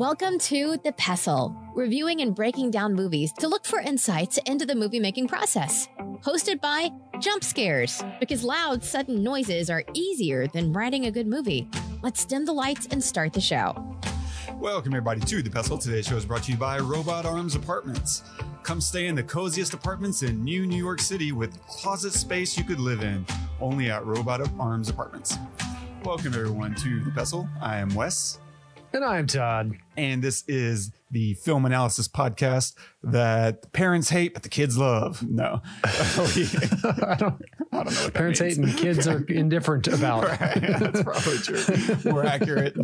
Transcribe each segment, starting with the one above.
Welcome to The Pestle, reviewing and breaking down movies to look for insights into the movie making process. Hosted by Jump Scares, because loud, sudden noises are easier than writing a good movie. Let's dim the lights and start the show. Welcome, everybody, to The Pestle. Today's show is brought to you by Robot Arms Apartments. Come stay in the coziest apartments in New New York City with closet space you could live in, only at Robot Arms Apartments. Welcome, everyone, to The Pestle. I am Wes. And I'm Todd. And this is the film analysis podcast that parents hate, but the kids love. No, I don't. I don't know. What parents hate and kids are indifferent about. right. That's probably true. More accurate.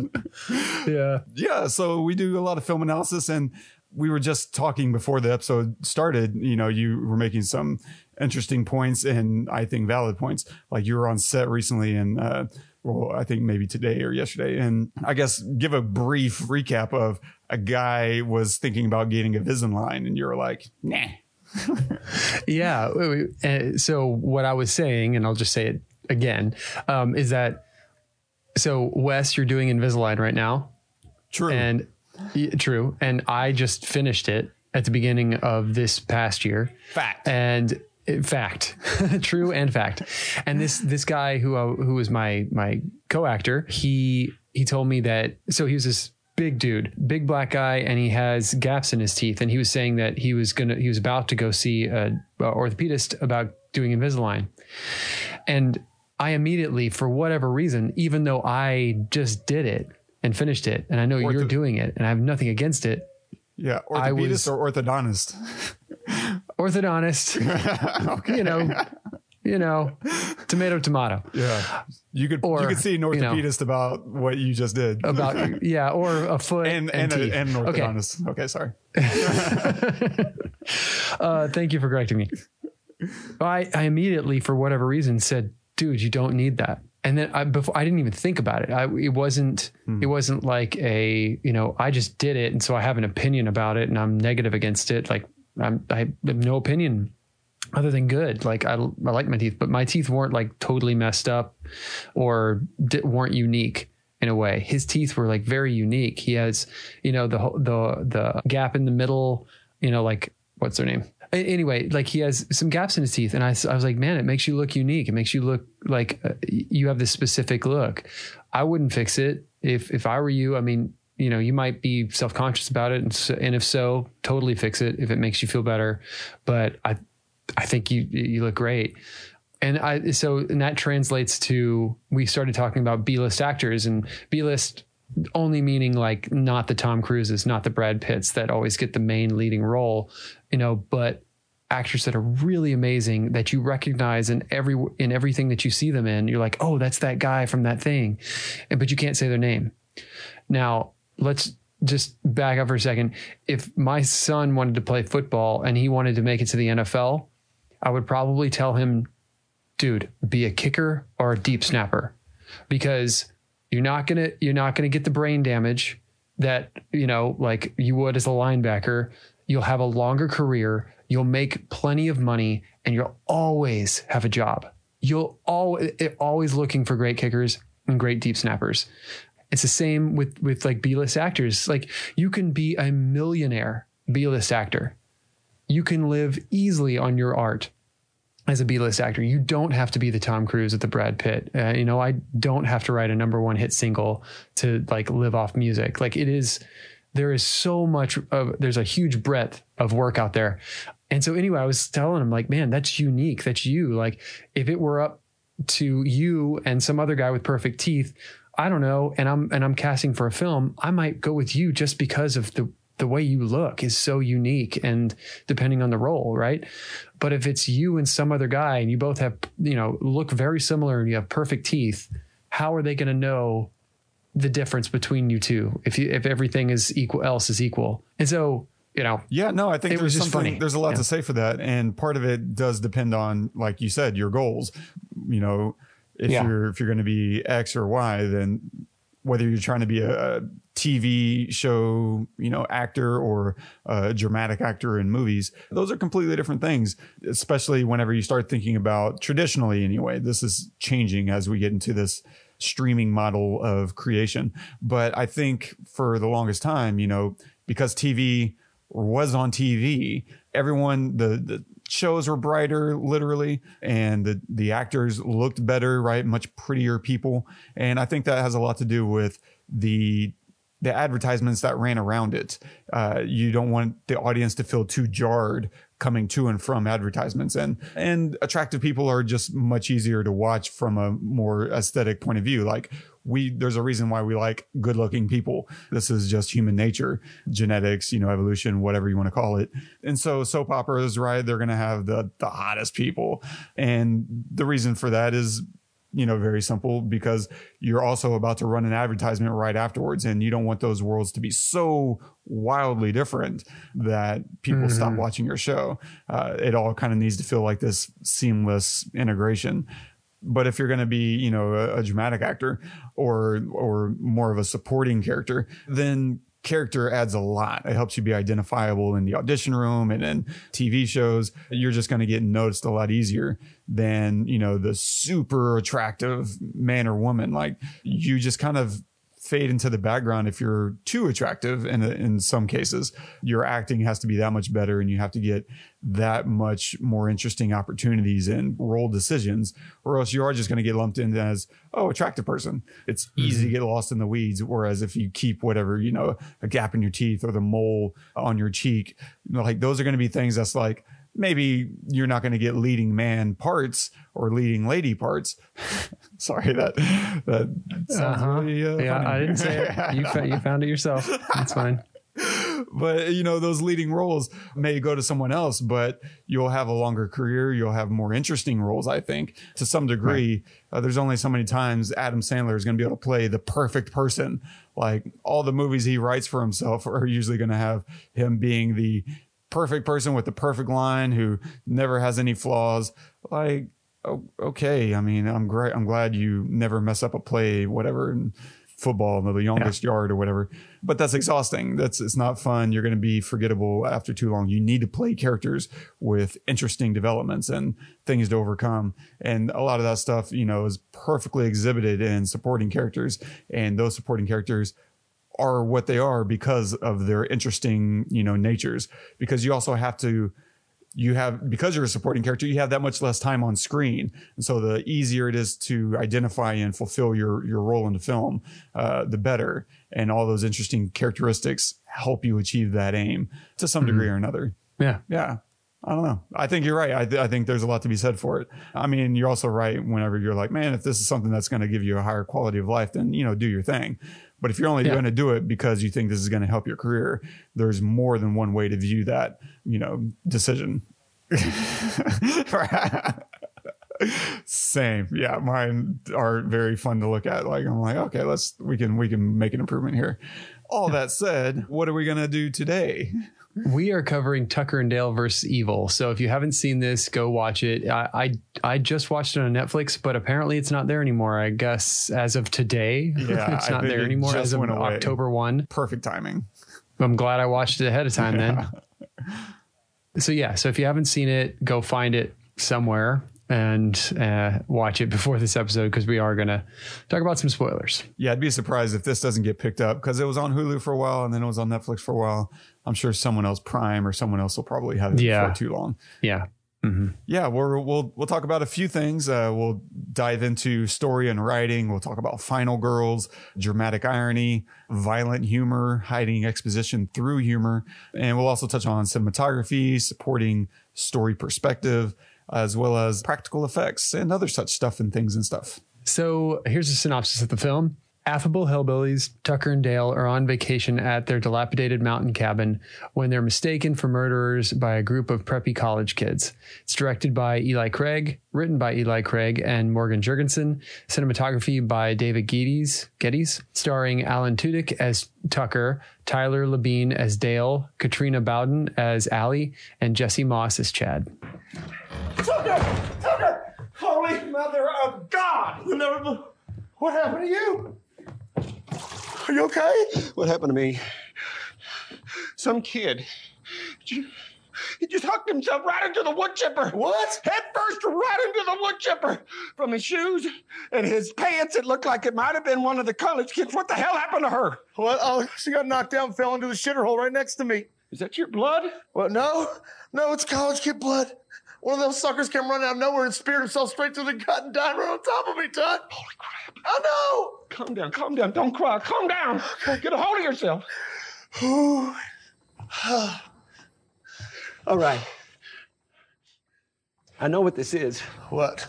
Yeah. Yeah. So we do a lot of film analysis, and we were just talking before the episode started. You know, you were making some interesting points, and I think valid points. Like you were on set recently, and. Uh, well, I think maybe today or yesterday. And I guess give a brief recap of a guy was thinking about getting Invisalign, and you're like, nah. yeah. Uh, so what I was saying, and I'll just say it again, um, is that so Wes, you're doing Invisalign right now. True. And true. And I just finished it at the beginning of this past year. Fact. And fact. True and fact. And this this guy who uh, who was my my co-actor he he told me that so he was this big dude big black guy and he has gaps in his teeth. And he was saying that he was gonna he was about to go see a, a orthopedist about doing invisalign. And i immediately for whatever reason even though i just did it and finished it and i know Ortho- you're doing it and i have nothing against it yeah orthopedist was, or orthodontist orthodontist. okay. You know, you know, tomato, tomato. Yeah, you could or, you could see an orthopedist you know, about what you just did. About yeah, or a foot and and, and, a, and an orthodontist. Okay, okay sorry. uh, thank you for correcting me. I I immediately, for whatever reason, said, "Dude, you don't need that." And then I before I didn't even think about it. I, it wasn't hmm. it wasn't like a you know I just did it, and so I have an opinion about it, and I'm negative against it. Like I'm, I have no opinion other than good. Like I, I like my teeth, but my teeth weren't like totally messed up or di- weren't unique in a way. His teeth were like very unique. He has, you know, the the the gap in the middle. You know, like what's their name? Anyway, like he has some gaps in his teeth, and I, I was like, man, it makes you look unique. It makes you look like uh, you have this specific look. I wouldn't fix it if if I were you. I mean, you know, you might be self conscious about it, and, so, and if so, totally fix it if it makes you feel better. But I, I think you you look great. And I so and that translates to we started talking about B list actors and B list only meaning like not the Tom Cruises, not the Brad Pitts that always get the main leading role, you know, but actors that are really amazing that you recognize in every in everything that you see them in. You're like, oh, that's that guy from that thing, and, but you can't say their name. Now, let's just back up for a second. If my son wanted to play football and he wanted to make it to the NFL, I would probably tell him, dude, be a kicker or a deep snapper because you're not going to you're not going to get the brain damage that, you know, like you would as a linebacker. You'll have a longer career, you'll make plenty of money and you'll always have a job. You'll always always looking for great kickers and great deep snappers. It's the same with with like B-list actors. Like you can be a millionaire B-list actor. You can live easily on your art as a B-list actor. You don't have to be the Tom Cruise or the Brad Pitt. Uh, you know, I don't have to write a number one hit single to like live off music. Like it is there is so much of there's a huge breadth of work out there. And so anyway, I was telling him like, man, that's unique. That's you. Like if it were up to you and some other guy with perfect teeth, I don't know, and I'm and I'm casting for a film, I might go with you just because of the the way you look is so unique and depending on the role, right? But if it's you and some other guy and you both have, you know, look very similar and you have perfect teeth, how are they going to know the difference between you two if you if everything is equal else is equal? And so, you know, yeah, no, I think it there's was just something, funny. there's a lot yeah. to say for that and part of it does depend on like you said your goals. You know, if yeah. you're if you're going to be X or Y, then whether you're trying to be a, a TV show, you know, actor or a dramatic actor in movies, those are completely different things. Especially whenever you start thinking about traditionally, anyway. This is changing as we get into this streaming model of creation. But I think for the longest time, you know, because TV was on TV, everyone the the shows were brighter literally and the the actors looked better right? Much prettier people. And i think that has a lot to do with the the advertisements that ran around it. Uh, you don't want the audience to feel too jarred coming to and from advertisements. And and attractive people are just much easier to watch from a more aesthetic point of view. Like we there's a reason why we like good looking people this is just human nature genetics you know evolution whatever you want to call it and so soap operas right they're going to have the the hottest people and the reason for that is you know, very simple because you're also about to run an advertisement right afterwards and you don't want those worlds to be so wildly different that people mm-hmm. stop watching your show. Uh, it all kind of needs to feel like this seamless integration. But if you're going to be, you know, a, a dramatic actor or or more of a supporting character, then character adds a lot. It helps you be identifiable in the audition room and in TV shows. You're just going to get noticed a lot easier than, you know, the super attractive man or woman. Like you just kind of fade into the background if you're too attractive in in some cases your acting has to be that much better and you have to get that much more interesting opportunities and role decisions or else you are just going to get lumped in as oh attractive person it's mm-hmm. easy to get lost in the weeds whereas if you keep whatever you know a gap in your teeth or the mole on your cheek like those are going to be things that's like maybe you're not going to get leading man parts or leading lady parts. Sorry, that that sounds uh-huh. really uh, yeah. Funny. I didn't say it. You, fa- you found it yourself. That's fine. but you know those leading roles may go to someone else but you'll have a longer career you'll have more interesting roles i think to some degree right. uh, there's only so many times adam sandler is going to be able to play the perfect person like all the movies he writes for himself are usually going to have him being the perfect person with the perfect line who never has any flaws. Like, okay, I mean, I'm great. I'm glad you never mess up a play, whatever, in football, the youngest yeah. yard or whatever. But that's exhausting. That's it's not fun. You're going to be forgettable after too long. You need to play characters with interesting developments and things to overcome. And a lot of that stuff, you know, is perfectly exhibited in supporting characters. And those supporting characters are what they are because of their interesting, you know, natures. Because you also have to, you have, because you're a supporting character, you have that much less time on screen. And so the easier it is to identify and fulfill your, your role in the film, uh, the better. And all those interesting characteristics help you achieve that aim to some mm-hmm. degree or another. Yeah. Yeah. I don't know. I think you're right. I, th- I, think there's a lot to be said for it. I mean, you're also right whenever you're like, man, if this is something that's going to give you a higher quality of life, then, you know, do your thing. But if you're only yeah. going to do it because you think this is going to help your career, there's more than one way to view that, you know, decision. Same. Yeah. Mine are very fun to look at. Like, I'm like, okay, let's, we can, we can make an improvement here. All that said, what are we going to do today? We are covering Tucker and Dale versus Evil. So if you haven't seen this, go watch it. I, I, I just watched it on Netflix, but apparently it's not there anymore. I guess as of today, yeah, it's not there anymore as of October one. Perfect timing. I'm glad I watched it ahead of time then. so yeah, so if you haven't seen it, go find it somewhere and uh, watch it before this episode because we are going to talk about some spoilers. Yeah, I'd be surprised if this doesn't get picked up because it was on Hulu for a while and then it was on Netflix for a while. I'm sure someone else, Prime or someone else, will probably have it yeah. for too long. Yeah. Mm-hmm. Yeah, we'll we'll we'll talk about a few things. Uh, we'll dive into story and writing. We'll talk about final girls, dramatic irony, violent humor, hiding exposition through humor, and we'll also touch on cinematography, supporting story perspective, as well as practical effects and other such stuff and things and stuff. So here's a synopsis of the film. Affable hillbillies, Tucker and Dale, are on vacation at their dilapidated mountain cabin when they're mistaken for murderers by a group of preppy college kids. It's directed by Eli Craig, written by Eli Craig and Morgan Jurgensen, cinematography by David Geddes, Geddes starring Alan Tudyk as Tucker, Tyler Labine as Dale, Katrina Bowden as Allie, and Jesse Moss as Chad. Tucker! Tucker! Holy Mother of God! What happened to you? Are you okay? What happened to me? Some kid He just hooked himself right into the wood chipper. What? Head first, right into the wood chipper. From his shoes and his pants, it looked like it might have been one of the college kids. What the hell happened to her? What? Oh, she got knocked down, fell into the shitter hole right next to me. Is that your blood? What? No, no, it's college kid blood. One of those suckers came running out of nowhere and speared himself straight through the gut and died right on top of me, Todd. Holy crap. Oh, I know. Calm down, calm down. Don't cry. Calm down. Get a hold of yourself. All right. I know what this is. What?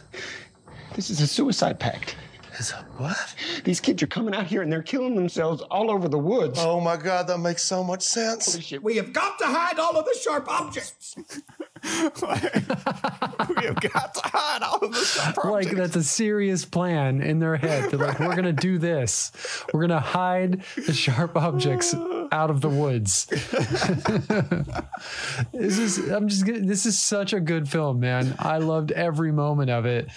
This is a suicide pact. Is a what? These kids are coming out here and they're killing themselves all over the woods. Oh my God, that makes so much sense. Holy shit. We have got to hide all of the sharp objects. we have got to hide all of the sharp objects. like that's a serious plan in their head. They're like, we're gonna do this. We're gonna hide the sharp objects out of the woods. this is I'm just get- this is such a good film, man. I loved every moment of it.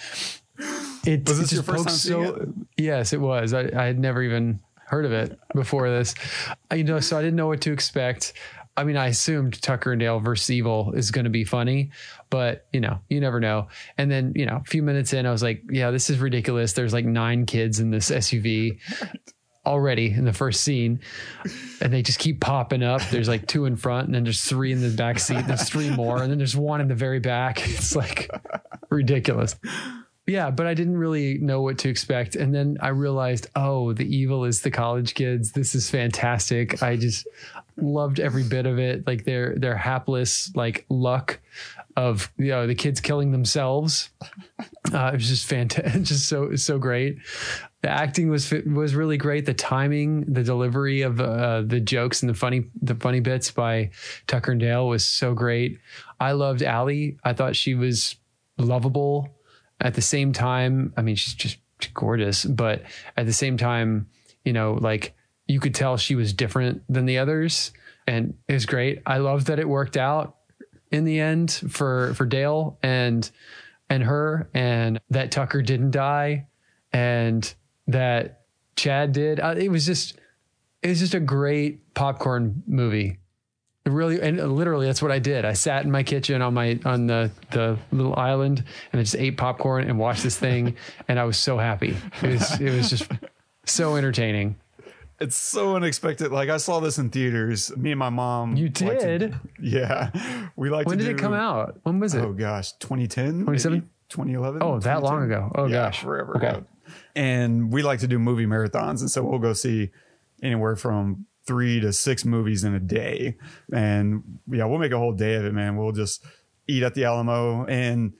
It Was this it your just first time seeing Yes, it was. I, I had never even heard of it before this. I- You know, so I didn't know what to expect. I mean, I assumed Tucker and Dale versus Evil is going to be funny, but you know, you never know. And then, you know, a few minutes in, I was like, yeah, this is ridiculous. There's like nine kids in this SUV already in the first scene, and they just keep popping up. There's like two in front, and then there's three in the back seat, and there's three more, and then there's one in the very back. It's like ridiculous. Yeah, but I didn't really know what to expect. And then I realized, oh, the evil is the college kids. This is fantastic. I just loved every bit of it. Like their their hapless like luck of you know the kids killing themselves. Uh, it was just fantastic, just so so great. The acting was was really great. The timing, the delivery of uh, the jokes and the funny the funny bits by Tucker and Dale was so great. I loved Allie. I thought she was lovable. At the same time, I mean, she's just gorgeous, but at the same time, you know, like you could tell she was different than the others, and it was great. I love that it worked out in the end for for Dale and and her, and that Tucker didn't die, and that Chad did. Uh, it was just it was just a great popcorn movie. Really and literally that's what I did. I sat in my kitchen on my on the the little island and I just ate popcorn and watched this thing and I was so happy. It was it was just so entertaining. It's so unexpected. Like I saw this in theaters. Me and my mom. You like to- did? yeah, we like. When did it come out? When was it? Oh gosh, 2010, 27? 2011. Oh, that long ago. Oh, Yeah, gosh. forever Okay. ago. And we like to do movie marathons, and so we'll go see anywhere from three to six movies in a day. And yeah, we'll make a whole day of it, man. We'll just eat at the Alamo and.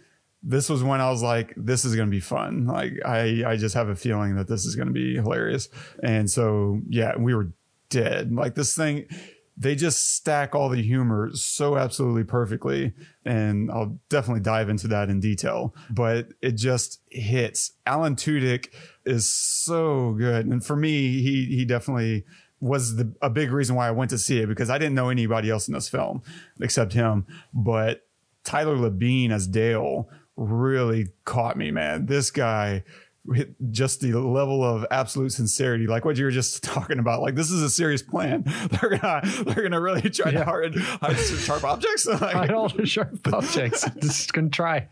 This was when I was like, "This is going to be fun." Like, I, I just have a feeling that this is going to be hilarious. And so, yeah, we were dead. Like this thing, they just stack all the humor so absolutely perfectly. And I'll definitely dive into that in detail, but it just hits. Alan Tudyk is so good. And for me, he, he definitely was the, a big reason why I went to see it because I didn't know anybody else in this film except him. But Tyler Labine as Dale really caught me, man. This guy, just the level of absolute sincerity, like what you were just talking about. Like this is a serious plan. They're gonna they're gonna really try to hide, hide some sharp objects. Like, Hide all the sharp objects. Just gonna try.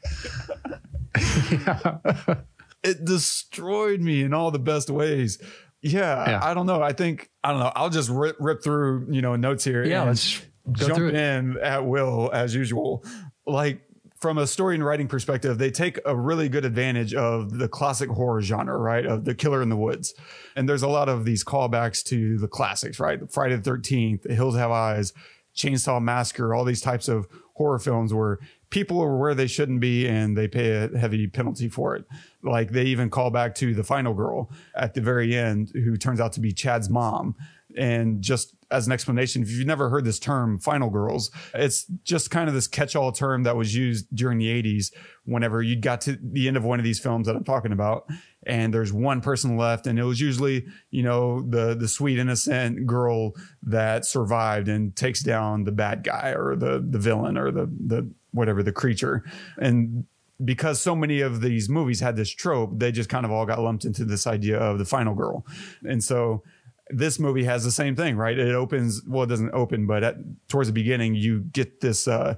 it destroyed me in all the best ways. Yeah, Yeah. I don't know. I think I don't know. I'll just rip rip through you know notes here. Yeah, and let's jump in at will as usual. Like from a story and writing perspective, they take a really good advantage of the classic horror genre, right? Of the killer in the woods. And there's a lot of these callbacks to the classics, right? Friday the 13th, The Hills Have Eyes, Chainsaw Massacre, all these types of horror films where people are where they shouldn't be and they pay a heavy penalty for it. Like they even call back to the final girl at the very end, who turns out to be Chad's mom. And just as an explanation, if you've never heard this term, final girls, it's just kind of this catch all term that was used during the 80s whenever you got to the end of one of these films that I'm talking about. And there's one person left, and it was usually, you know, the the sweet innocent girl that survived and takes down the bad guy or the the villain or the the whatever the creature. And because so many of these movies had this trope, they just kind of all got lumped into this idea of the final girl. And so this movie has the same thing, right? It opens, well, it doesn't open, but at, towards the beginning, you get this, uh,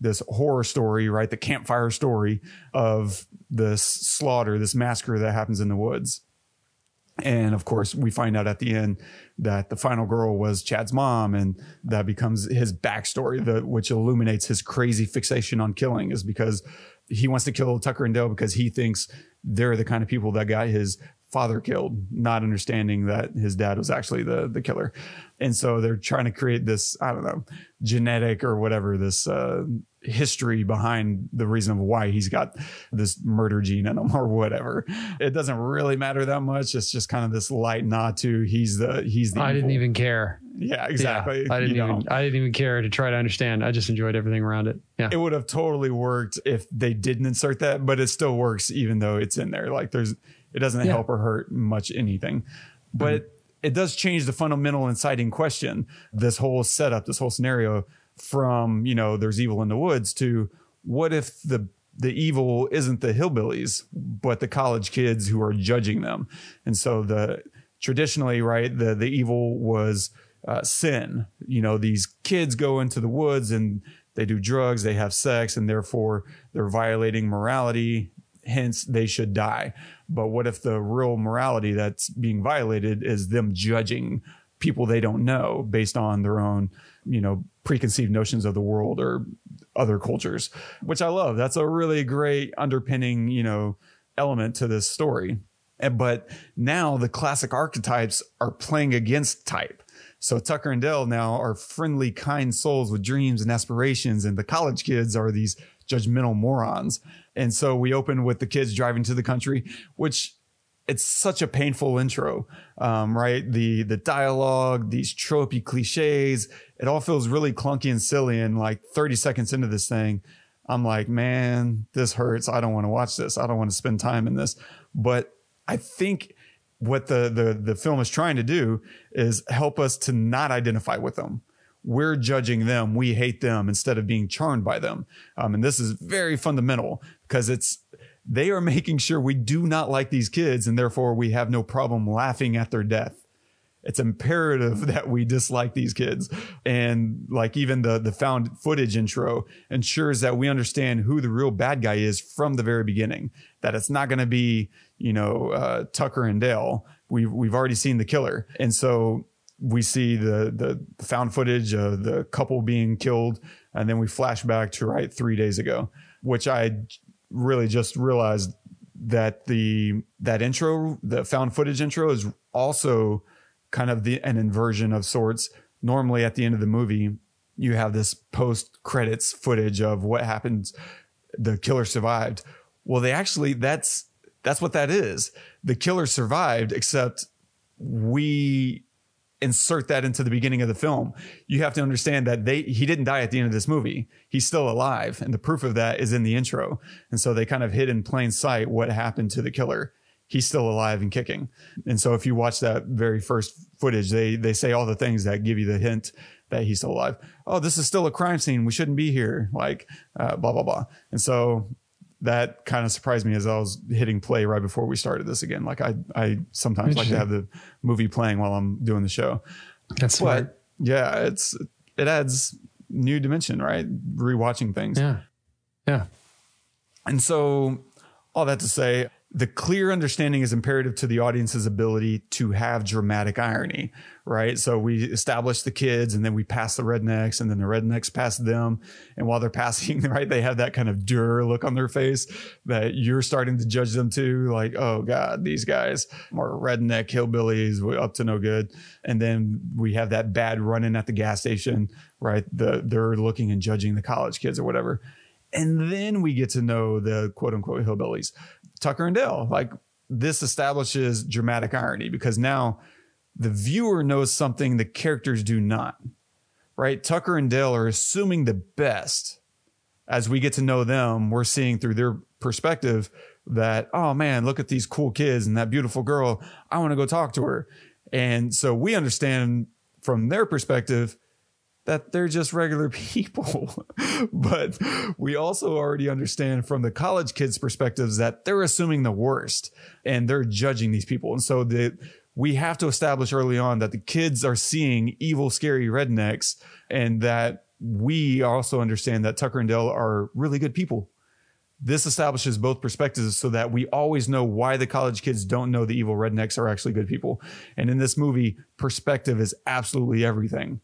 this horror story, right? The campfire story of this slaughter, this massacre that happens in the woods. And of course, we find out at the end that the final girl was Chad's mom, and that becomes his backstory, the, which illuminates his crazy fixation on killing, is because he wants to kill Tucker and Dale because he thinks they're the kind of people that got his father killed, not understanding that his dad was actually the the killer. And so they're trying to create this, I don't know, genetic or whatever, this uh, history behind the reason of why he's got this murder gene in him or whatever. It doesn't really matter that much. It's just kind of this light nod to he's the he's the I didn't even care. Yeah, exactly. Yeah, I didn't You even know? I didn't even care to try to understand. I just enjoyed everything around it. Yeah. it would have totally worked if they didn't insert that, but it still works even though it's in there. Like there's, it doesn't Yeah. help or hurt much anything, but mm-hmm. it does change the fundamental inciting question. This whole setup, this whole scenario from, you know, there's evil in the woods to what if the, the evil isn't the hillbillies, but the college kids who are judging them. And so the traditionally, right, the, the evil was, uh, sin. You know, these kids go into the woods and they do drugs, they have sex, and therefore they're violating morality. Hence, they should die. But what if the real morality that's being violated is them judging people they don't know based on their own, you know, preconceived notions of the world or other cultures, which I love. That's a really great underpinning, you know, element to this story. But now the classic archetypes are playing against type. So Tucker and Dale now are friendly, kind souls with dreams and aspirations, and the college kids are these judgmental morons. And so we open with the kids driving to the country, which it's such a painful intro, um, right? The the dialogue, these tropey cliches, it all feels really clunky and silly. And like 30 seconds into this thing, I'm like, man, this hurts. I don't want to watch this. I don't want to spend time in this. But I think what the the the film is trying to do is help us to not identify with them. We're judging them. We hate them instead of being charmed by them. Um, and this is very fundamental because it's they are making sure we do not like these kids and therefore we have no problem laughing at their death. It's imperative that we dislike these kids. And like even the the found footage intro ensures that we understand who the real bad guy is from the very beginning that it's not going to be you know uh, tucker and dale. We've we've already seen the killer. And so we see the the found footage of the couple being killed and then we flash back to right three days ago which i really just realized that the that intro the found footage intro is also kind of the an inversion of sorts. Normally at the end of the movie you have this post credits footage of what happens. The killer survived. Well they actually that's that's what that is. The killer survived except we insert that into the beginning of the film. You have to understand that they he didn't die at the end of this movie. He's still alive and the proof of that is in the intro. And so they kind of hid in plain sight what happened to the killer. He's still alive and kicking. And so if you watch that very first footage they they say all the things that give you the hint that he's still alive. Oh this is still a crime scene. We shouldn't be here. Like uh, blah blah blah. And so that kind of surprised me as I was hitting play right before we started this again. Like I, I sometimes like to have the movie playing while I'm doing the show. That's smart. Yeah, it's it adds new dimension, right? Rewatching things. Yeah. Yeah. And so, all that to say, the clear understanding is imperative to the audience's ability to have dramatic irony, right? So we establish the kids and then we pass the rednecks and then the rednecks pass them. And while they're passing, right, they have that kind of dur look on their face that you're starting to judge them too. Like, oh God, these guys are redneck hillbillies up to no good. And then we have that bad running at the gas station, right? The, they're looking and judging the college kids or whatever. And then we get to know the quote unquote hillbillies, Tucker and Dale. Like this establishes dramatic irony because now the viewer knows something the characters do not, right? Tucker and Dale are assuming the best. As we get to know them, we're seeing through their perspective that, oh man, look at these cool kids and that beautiful girl. I want to go talk to her. And so we understand from their perspective that they're just regular people. but we also already understand from the college kids' perspectives that they're assuming the worst and they're judging these people. And so the we have to establish early on that the kids are seeing evil, scary rednecks and that we also understand that Tucker and Dale are really good people. This establishes both perspectives so that we always know why the college kids don't know the evil rednecks are actually good people. And in this movie, perspective is absolutely everything.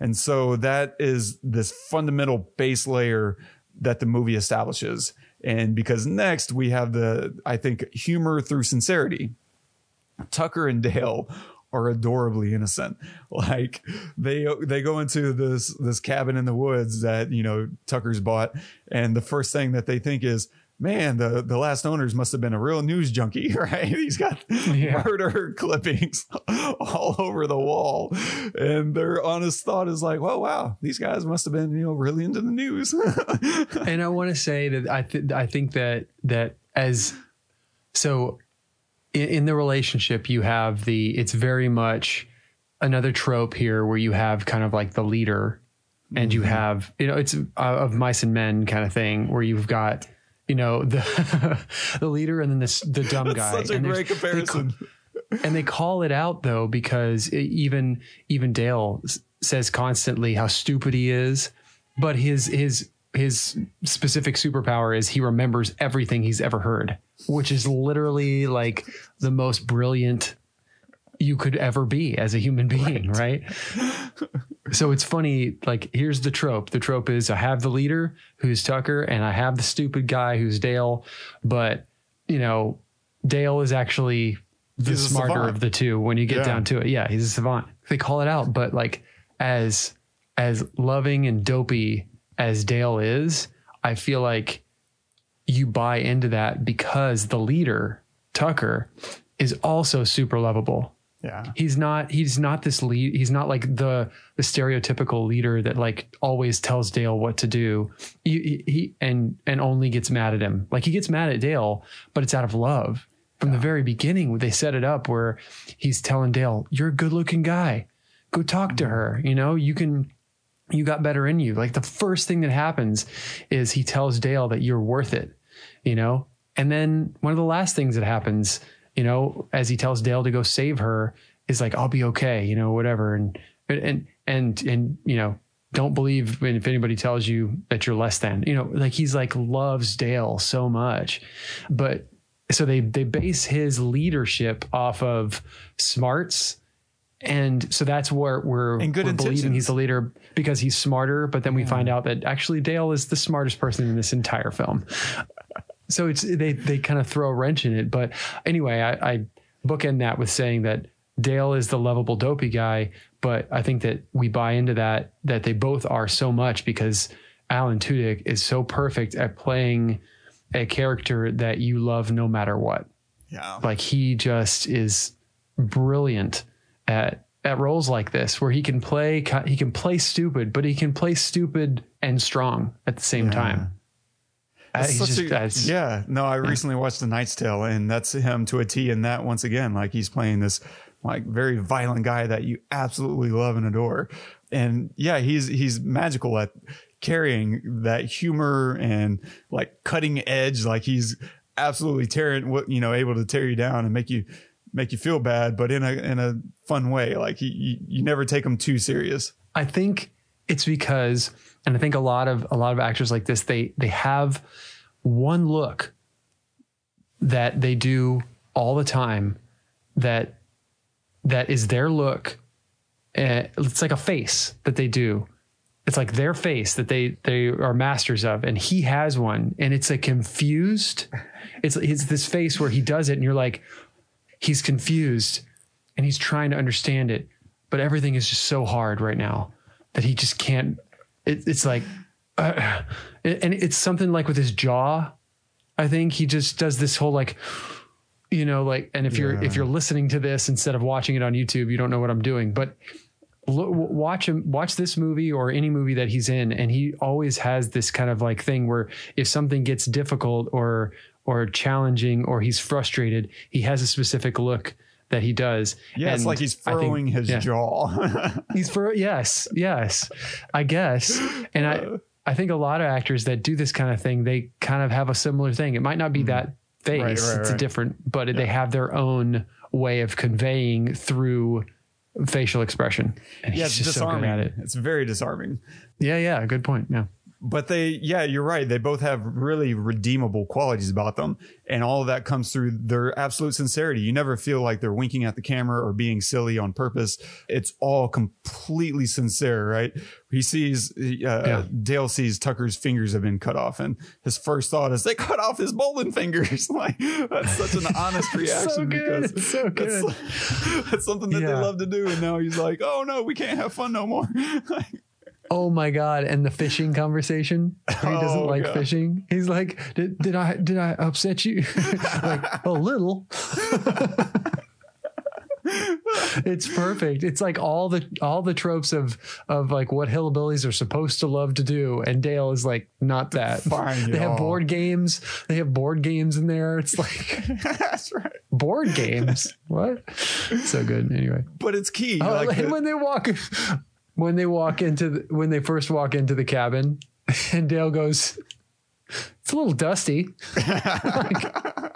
And so that is this fundamental base layer that the movie establishes. And because next we have the, I think, humor through sincerity. Tucker and Dale are adorably innocent. Like they they go into this this cabin in the woods that you know Tucker's bought, and the first thing that they think is. Man, the, the last owners must have been a real news junkie, right? He's got Yeah. murder clippings all over the wall. And their honest thought is like, well, wow, these guys must have been, you know, really into the news. and I want to say that I th- I think that that as so in, in the relationship you have the it's very much another trope here where you have kind of like the leader and you have you know it's uh, of mice and men kind of thing where you've got you know the the leader and then this the dumb guy Such a And great they comparison. and they call it out though because it- even even Dale s- says constantly how stupid he is, but his his his specific superpower is he remembers everything he's ever heard, which is literally like the most brilliant you could ever be as a human being, right? so it's funny like here's the trope. The trope is I have the leader who's Tucker and I have the stupid guy who's Dale, but you know, Dale is actually the He's smarter of the two when you get Yeah. down to it. Yeah, he's a savant. They call it out, but like as as loving and dopey as Dale is, I feel like you buy into that because the leader, Tucker, is also super lovable. Yeah. He's not he's not this lead he's not like the the stereotypical leader that like always tells Dale what to do. He, he and and only gets mad at him. Like he gets mad at Dale, but it's out of love. From the very beginning, they set it up where he's telling Dale, "You're a good-looking guy. Go talk to mm-hmm. her. You know, you can you got better in you. Like the first thing that happens is he tells Dale that you're worth it, you know? And then one of the last things that happens, you know, as he tells Dale to go save her is like, I'll be okay, you know, whatever. And, and, and, and, you know, don't believe if anybody tells you that you're less than, you know, like he's like loves Dale so much, but so they, they base his leadership off of smarts. And so that's where we're, And good we're believing he's the leader because he's smarter. But then we find out that actually Dale is the smartest person in this entire film. So it's they they kind of throw a wrench in it. But anyway, I, I bookend that with saying that Dale is the lovable dopey guy, but I think that we buy into that that they both are so much because Alan Tudyk is so perfect at playing a character that you love no matter what. Yeah. Like he just is brilliant at at roles like this where he can play he can play stupid, but he can play stupid and strong at the same time. Uh, It's he's just- a- that's- yeah. No, I recently watched The Knight's Tale, and that's him to a T in that once again. Like he's playing this like very violent guy that you absolutely love and adore. And yeah, he's he's magical at carrying that humor and like cutting edge. Like he's absolutely tearing what you know, able to tear you down and make you make you feel bad, but in a in a fun way. Like he, you, you never take him too serious. I think it's because, and I think a lot of a lot of actors like this, they they have one look that they do all the time that that is their look. Uh, it's like a face that they do. It's like their face that they they are masters of, and he has one, and it's a confused. It's it's this face where he does it, and you're like, he's confused, and he's trying to understand it, but everything is just so hard right now that he just can't. It, it's like, uh, and it's something like with his jaw. I think he just does this whole like, you know, like, and if you're if you're listening to this instead of watching it on YouTube, you don't know what I'm doing, but lo- watch him watch this movie or any movie that he's in and he always has this kind of like thing where if something gets difficult or or challenging or he's frustrated he has a specific look that he does Yeah, it's like he's I think- furrowing his yeah. jaw. He's for yes, yes, I guess. And I, I think a lot of actors that do this kind of thing, they kind of have a similar thing. It might not be that face; Mm-hmm. Right, right, it's a right. different, but they have their own way of conveying through facial expression. And Yeah, he's it's so disarming. at it. It's very disarming. Yeah, yeah, good point. Yeah. But they yeah you're right. They both have really redeemable qualities about them. And all of that comes through their absolute sincerity. You never feel like they're winking at the camera or being silly on purpose. It's all completely sincere right? He sees uh, Yeah. dale sees tucker's fingers have been cut off. And his first thought is they cut off his bowling fingers. Like that's such an honest reaction good. because It's so good. That's, that's something that they love to do. And now he's like oh no we can't have fun no more Oh my god! And the fishing conversation. He doesn't Oh, like God. fishing. He's like, "Did, did I did I upset you?" like a little. it's perfect. It's like all the all the tropes of of like what hillbillies are supposed to love to do, and Dale is like not that. Fine, they have y'all. board games. They have board games in there. It's like that's right board games. What? So good. Anyway. but it's key Oh, like and the- when they walk, when they walk into the, when they first walk into the cabin, and Dale goes, "It's a little dusty."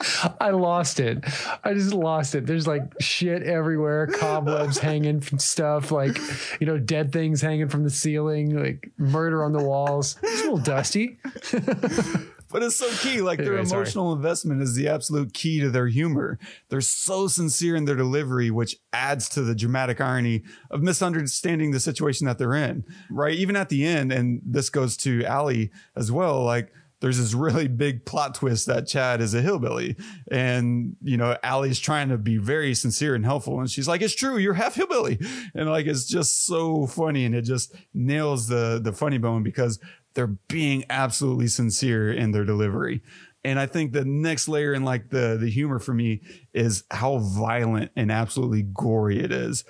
Like, I lost it. I just lost it. There's like shit everywhere, cobwebs hanging from stuff, like you know, dead things hanging from the ceiling, like murder on the walls. It's a little dusty. But it's so key. Like their Anyway, sorry. emotional investment is the absolute key to their humor. They're so sincere in their delivery, which adds to the dramatic irony of misunderstanding the situation that they're in. Right. Even at the end, and this goes to Allie as well, like there's this really big plot twist that Chad is a hillbilly. And, you know, Allie's trying to be very sincere and helpful. And she's like, it's true, you're half hillbilly. And like, it's just so funny. And it just nails the, the funny bone because they're being absolutely sincere in their delivery. And I think the next layer in like the, the humor for me is how violent and absolutely gory it is.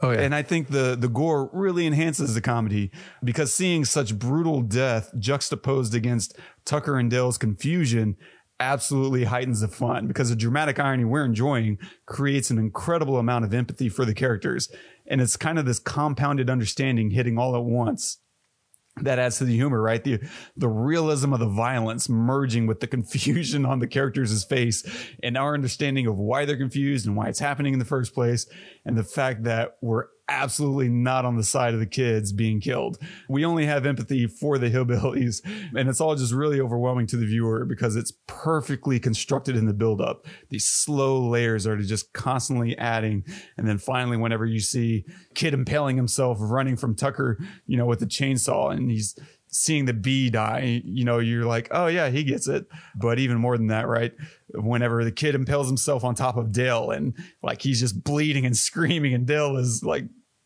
Oh yeah. And I think the the gore really enhances the comedy because seeing such brutal death juxtaposed against Tucker and Dale's confusion absolutely heightens the fun because the dramatic irony we're enjoying creates an incredible amount of empathy for the characters. And it's kind of this compounded understanding hitting all at once that adds to the humor, right? The the realism of the violence merging with the confusion on the characters' face and our understanding of why they're confused and why it's happening in the first place, and the fact that we're absolutely not on the side of the kids being killed. We only have empathy for the hillbillies, and it's all just really overwhelming to the viewer because it's perfectly constructed in the buildup. These slow layers are just constantly adding, and then finally, whenever you see kid impaling himself, running from Tucker, you know, with the chainsaw, and he's seeing the bee die, you know, you're like, oh yeah, he gets it. But even more than that, right? Whenever the kid impales himself on top of Dale and like he's just bleeding and screaming, and Dale is like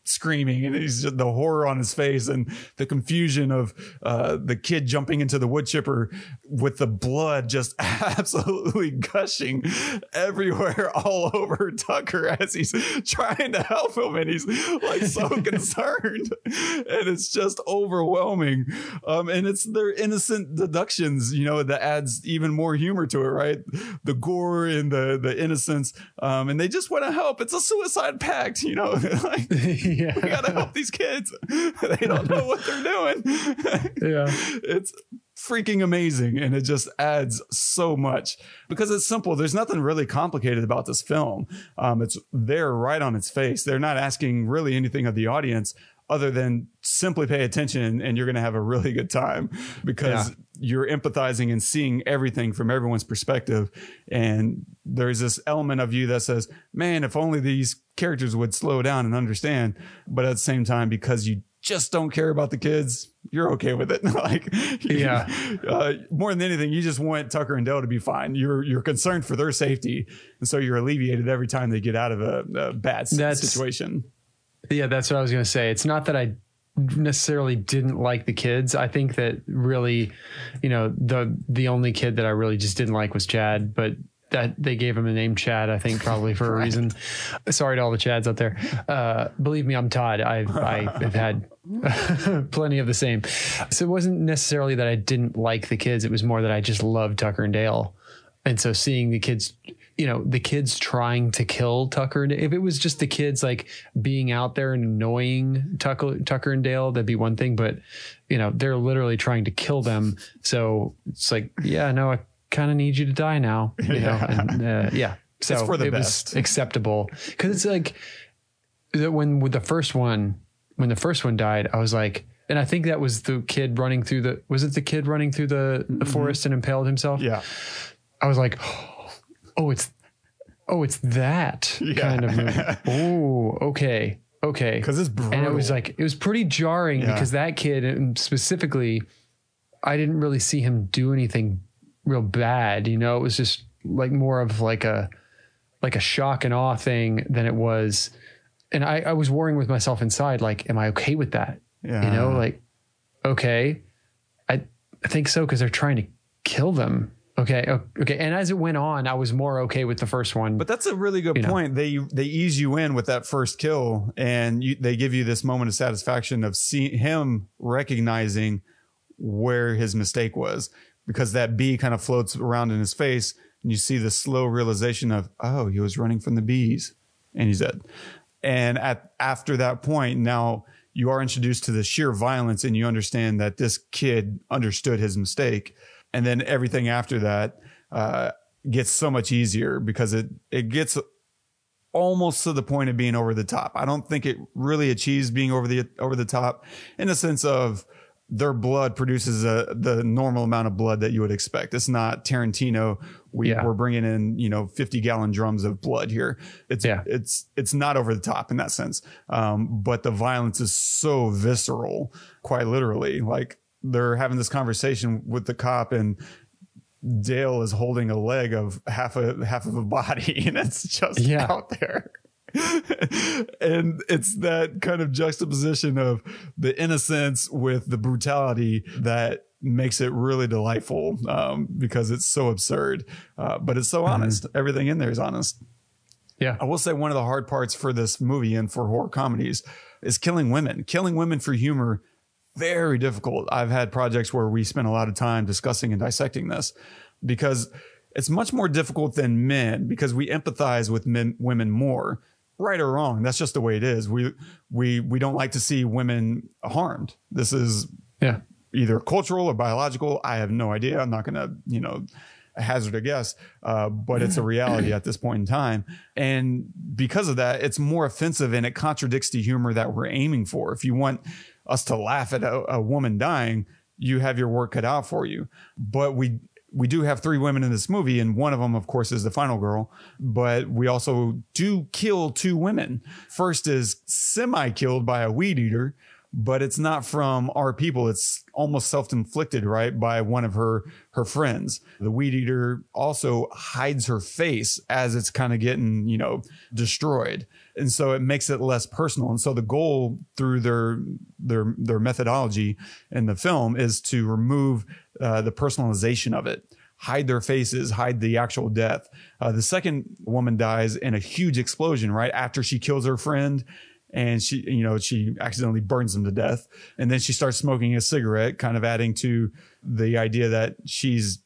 screaming and he's just the horror on his face and the confusion of uh, the kid jumping into the wood chipper with the blood just absolutely gushing everywhere all over Tucker as he's trying to help him and he's like so concerned and it's just overwhelming. Um, and it's their innocent deductions you know that adds even more humor to it right? The gore and the the innocence um, and they just want to help. It's a suicide pact you know? Like yeah. we gotta help these kids. they don't know what they're doing. Yeah. It's freaking amazing and it just adds so much because it's simple there's nothing really complicated about this film um, it's there right on its face they're not asking really anything of the audience other than simply pay attention and you're going to have a really good time because Yeah. you're empathizing and seeing everything from everyone's perspective. And there's this element of you that says man if only these characters would slow down and understand. But at the same time because you just don't care about the kids you're okay with it. Like Yeah. uh, more than anything you just want tucker and dale to be fine. You're you're concerned for their safety. And so you're alleviated every time they get out of a, a bad That's- situation Yeah, that's what I was going to say. It's not that I necessarily didn't like the kids. I think that really, you know, the the only kid that I really just didn't like was Chad, but that they gave him the name Chad, I think probably for a reason. Sorry to all the Chads out there. Uh, believe me, I'm Todd. I I have had plenty of the same. So it wasn't necessarily that I didn't like the kids. It was more that I just loved Tucker and Dale. And so seeing the kids, you know, the kids trying to kill Tucker, and if it was just the kids like being out there and annoying Tucker, Tucker and Dale, that'd be one thing. But you know, they're literally trying to kill them. So it's like, yeah, no, I kind of need you to die now. You know, and uh, yeah, So It's for the it best. was acceptable because it's like when with the first one, when the first one died, I was like, and I think that was the kid running through the. Was it the kid running through the, the forest and impaled himself? Yeah. I was like, oh, Oh, it's, oh, it's that kind of movie. Oh, okay, okay. Because it's brutal. and it was like it was pretty jarring Yeah. because that kid and specifically i didn't really see him do anything real bad you know it was just like more of like a like a shock and awe thing than it was and i i was worrying with myself inside like am i okay with that Yeah. you know like okay i i think so because they're trying to kill them okay okay and as it went on i was more okay with the first one But that's a really good You know. point. They they ease you in with that first kill, and you, they give you this moment of satisfaction of seeing him recognizing where his mistake was, because that bee kind of floats around in his face, and you see the slow realization of, oh, he was running from the bees, and he's dead. And at after that point, now you are introduced to the sheer violence, and you understand that this kid understood his mistake, and then everything after that uh, gets so much easier because it it gets almost to the point of being over the top. I don't think it really achieves being over the over the top in the sense of their blood produces a, the normal amount of blood that you would expect. It's not Tarantino. We, Yeah. We're bringing in you know fifty gallon drums of blood here. It's Yeah. it's it's not over the top in that sense. Um, but the violence is so visceral, quite literally. Like they're having this conversation with the cop and Dale is holding a leg of half a half of a body and it's just Yeah. out there. and it's that kind of juxtaposition of the innocence with the brutality that makes it really delightful um, because it's so absurd, uh, but it's so honest. Everything in there is honest. yeah I will say one of the hard parts for this movie and for horror comedies is killing women. Killing women for humor, very difficult. I've had projects where we spent a lot of time discussing and dissecting this because it's much more difficult than men because we empathize with men, women more. Right or wrong, that's just the way it is. We we we don't like to see women harmed. This is yeah either cultural or biological. I have no idea. I'm not going to, you know, hazard a guess, uh, but it's a reality at this point in time. And because of that, it's more offensive and it contradicts the humor that we're aiming for. If you want us to laugh at a, a woman dying, you have your work cut out for you. But we, we do have three women in this movie, and one of them, of course, is the final girl. But we also do kill two women. First is semi killed by a weed eater, but it's not from our people. It's almost self-inflicted, right, by one of her her friends. The weed eater also hides her face as it's kind of getting, you know, destroyed. And so it makes it less personal. And so the goal through their their their methodology in the film is to remove uh, the personalization of it hide their faces, hide the actual death. Uh, the second woman dies in a huge explosion right after she kills her friend and she, you know, she accidentally burns him to death. And then she starts smoking a cigarette, kind of adding to the idea that she's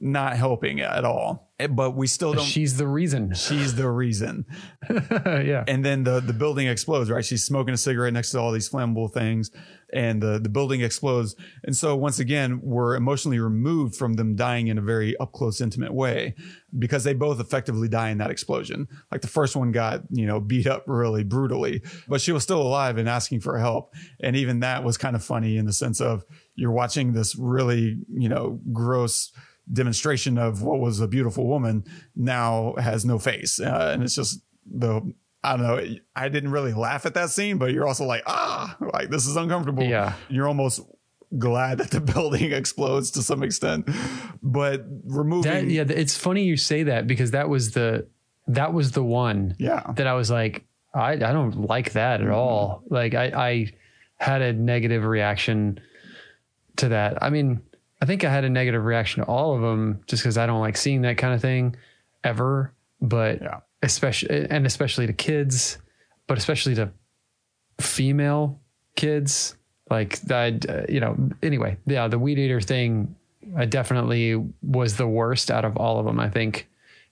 not helping at all. Eh, But we still don't. she's the reason. She's the reason. Yeah. And then the the building explodes right? She's smoking a cigarette next to all these flammable things and the the building explodes. And so once again we're emotionally removed from them dying in a very up close intimate way because they both effectively die in that explosion. Like the first one got you know beat up really brutally but she was still alive and asking for help. And even that was kind of funny in the sense of you're watching this really you know gross demonstration of what was a beautiful woman now has no face uh, and it's just the I don't know. I didn't really laugh at that scene, but you're also like, ah, like this is uncomfortable. Yeah. You're almost glad that the building explodes to some extent, but removing. That yeah, it's funny you say that because that was the that was the one Yeah. that I was like, I, I don't like that at all. Like I, I had a negative reaction to that. I mean, I think I had a negative reaction to all of them just because I don't like seeing that kind of thing ever. But Yeah. especially and especially to kids, but especially to female kids. Like that, uh, you know. Anyway, yeah, the weed eater thing, I definitely was the worst out of all of them. I think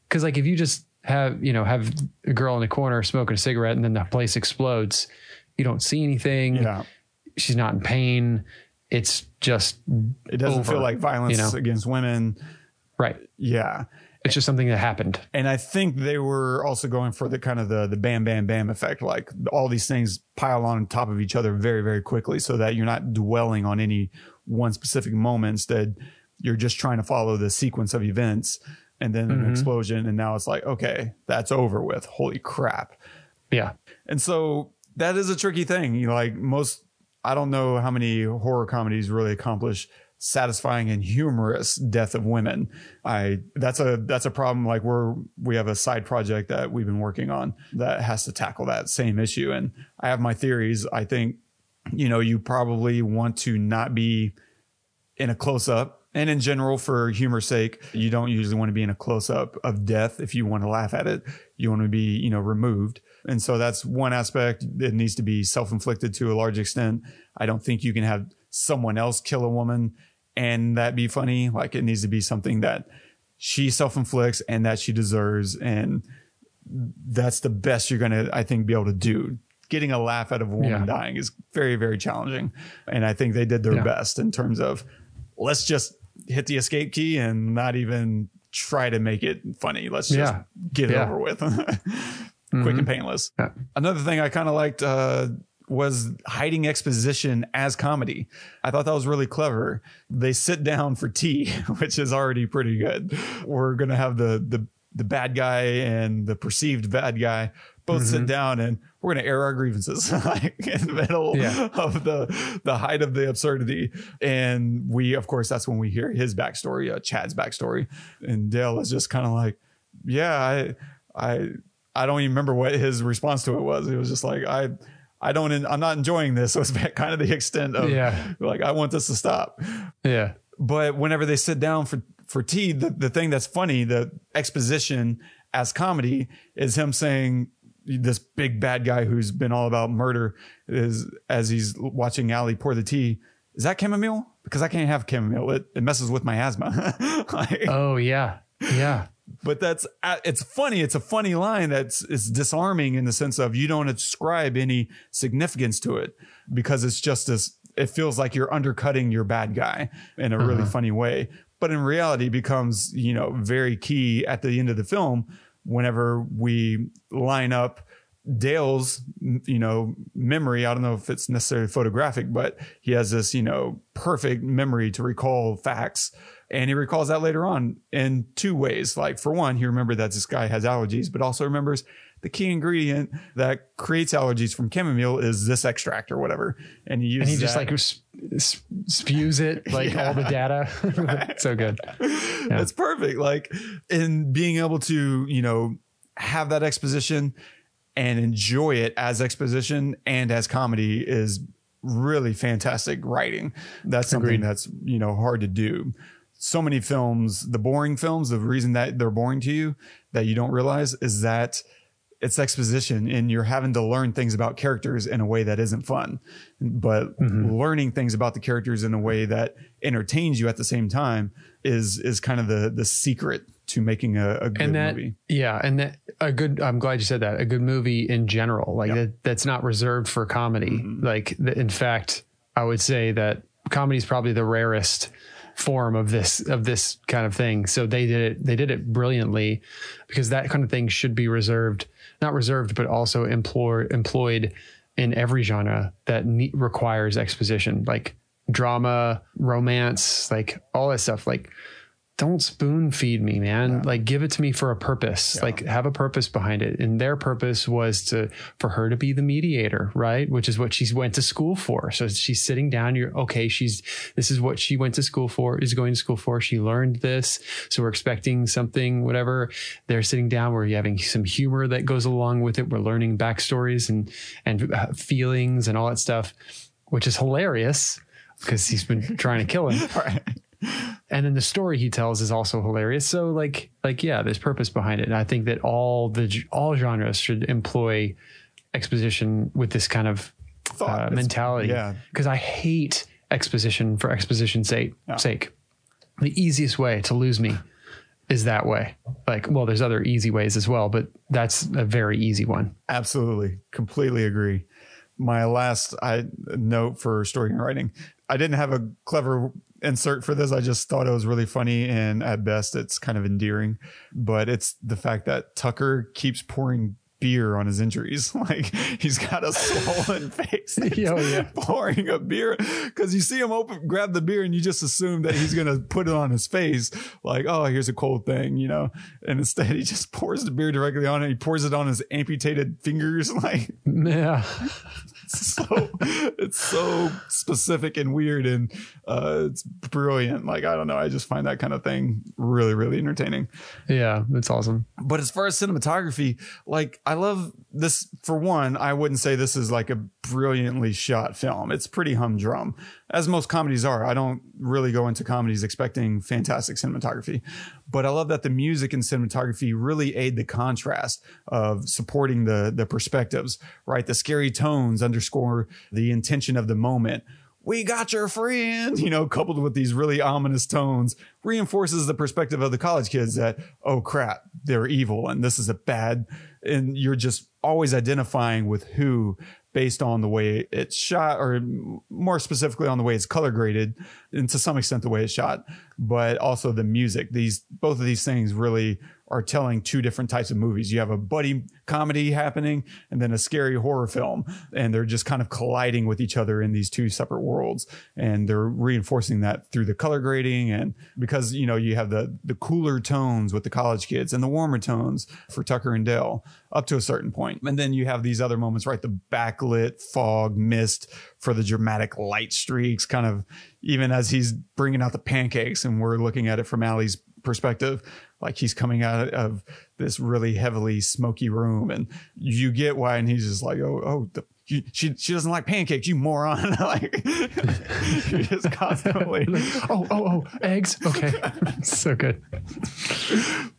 because like if you just have you know have a girl in the corner smoking a cigarette and then the place explodes, you don't see anything. Yeah. She's not in pain. It's just It doesn't over, feel like violence you know? against women. right. Yeah. It's just something that happened. And I think they were also going for the kind of the the bam bam bam effect, like all these things pile on top of each other very very quickly, so that you're not dwelling on any one specific moment. Instead, you're just trying to follow the sequence of events, and then an mm-hmm. explosion, and now it's like, okay, that's over with. Holy crap! Yeah. And so that is a tricky thing. You know, like most, I don't know how many horror comedies really accomplish satisfying and humorous death of women. I that's a that's a problem. Like we're we have a side project that we've been working on that has to tackle that same issue. And I have my theories. I think, you know, you probably want to not be in a close up. And in general, for humor's sake, you don't usually want to be in a close up of death if you want to laugh at it. You want to be, you know, removed. And so that's one aspect that needs to be self inflicted to a large extent. I don't think you can have someone else kill a woman and that be funny. Like it needs to be something that she self inflicts and that she deserves. And that's the best you're going to, I think, be able to do. Getting a laugh out of a woman Yeah. dying is very, very challenging. And I think they did their Yeah. best in terms of let's just hit the escape key and not even try to make it funny. Let's just Yeah. get it over with. Quick and painless. Yeah. Another thing I kind of liked uh, was hiding exposition as comedy. I thought that was really clever. They sit down for tea, which is already pretty good. We're gonna have the the the bad guy and the perceived bad guy both sit down and we're going to air our grievances like in the middle Yeah. of the the height of the absurdity and we of course that's when we hear his backstory uh, chad's backstory and dale is just kind of like yeah i i i don't even remember what his response to it was it was just like i i don't i'm not enjoying this so it's kind of the extent of Yeah. like i want this to stop Yeah. but whenever they sit down for for tea, the, the thing that's funny, the exposition as comedy is him saying this big bad guy who's been all about murder is as he's watching Allie pour the tea. Is that chamomile? Because I can't have chamomile. It, it messes with my asthma. Like, Oh yeah. Yeah. But that's uh, it's funny. It's a funny line that's it's disarming in the sense of you don't ascribe any significance to it because it's just this. It feels like you're undercutting your bad guy in a really funny way, but in reality becomes you know very key at the end of the film whenever we line up Dale's, you know, memory. I don't know if it's necessarily photographic, but he has this, you know, perfect memory to recall facts. And he recalls that later on in two ways. Like, for one, he remembered that this guy has allergies, but also remembers the key ingredient that creates allergies from chamomile is this extract or whatever. And he uses And he just that. like spews it like all the data. so good. That's perfect. Like in being able to, you know, have that exposition and enjoy it as exposition and as comedy is really fantastic writing. That's something Agreed. that's, you know, hard to do. So many films, the boring films, the reason that they're boring to you that you don't realize is that it's exposition and you're having to learn things about characters in a way that isn't fun. But learning things about the characters in a way that entertains you at the same time is is kind of the the secret to making a, a good and that movie. yeah and that a good i'm glad you said that a good movie in general like that, that's not reserved for comedy Mm-hmm. like the, in fact i would say that comedy is probably the rarest form of this of this kind of thing. So they did it they did it brilliantly because that kind of thing should be reserved not reserved but also employ, employed in every genre that ne- requires exposition like drama romance like all that stuff. Like don't spoon feed me, man. Like give it to me for a purpose. Like have a purpose behind it. And their purpose was to for her to be the mediator, right? Which is what she went to school for. So she's sitting down, you're okay, she's this is what she went to school for, is going to school for. She learned this. So we're expecting something, whatever. They're sitting down, we're having some humor that goes along with it. We're learning backstories and and uh, feelings and all that stuff, which is hilarious because he's been trying to kill him and then the story he tells is also hilarious. So like like yeah there's purpose behind it. And i think that all the all genres should employ exposition with this kind of uh, mentality. yeah. because i hate exposition for exposition's sake sake. The easiest way to lose me is that way. Like well there's other easy ways as well but that's a very easy one. Absolutely. Completely agree. My last I note for story and writing, I didn't have a clever insert for this. I just thought it was really funny, and at best, it's kind of endearing. But it's the fact that Tucker keeps pouring beer on his injuries. Like he's got a swollen face. Oh, yeah. pouring a beer because you see him open, grab the beer, and you just assume that he's gonna put it on his face, like, oh, here's a cold thing, you know. And instead, he just pours the beer directly on it. He pours it on his amputated fingers, like Yeah. so it's so specific and weird and uh it's brilliant. Like i don't know. I just find that kind of thing really really entertaining. Yeah. It's awesome. but as far as cinematography like i love this for one i wouldn't say this is like a brilliantly shot film. It's pretty humdrum as most comedies are. I don't really go into comedies expecting fantastic cinematography. But i love that the music and cinematography really aid the contrast of supporting the the perspectives right? The scary tones underscore the intention of the moment we got your friend, you know, coupled with these really ominous tones, reinforces the perspective of the college kids that, oh crap, they're evil and this is a bad, and you're just always identifying with who based on the way it's shot, or more specifically on the way it's color graded, and to some extent the way it's shot, but also the music. These both of these things really are telling two different types of movies. You have a buddy comedy happening and then a scary horror film, and they're just kind of colliding with each other in these two separate worlds. And they're reinforcing that through the color grading and because you know you have the the cooler tones with the college kids and the warmer tones for Tucker and Dale up to a certain point. And then you have these other moments, right? The backlit fog mist for the dramatic light streaks, kind of even as he's bringing out the pancakes and we're looking at it from Allie's perspective like he's coming out of this really heavily smoky room and you get why and he's just like oh oh the, you, she she doesn't like pancakes you moron like you're just constantly Oh, oh, oh, eggs. Okay. so good.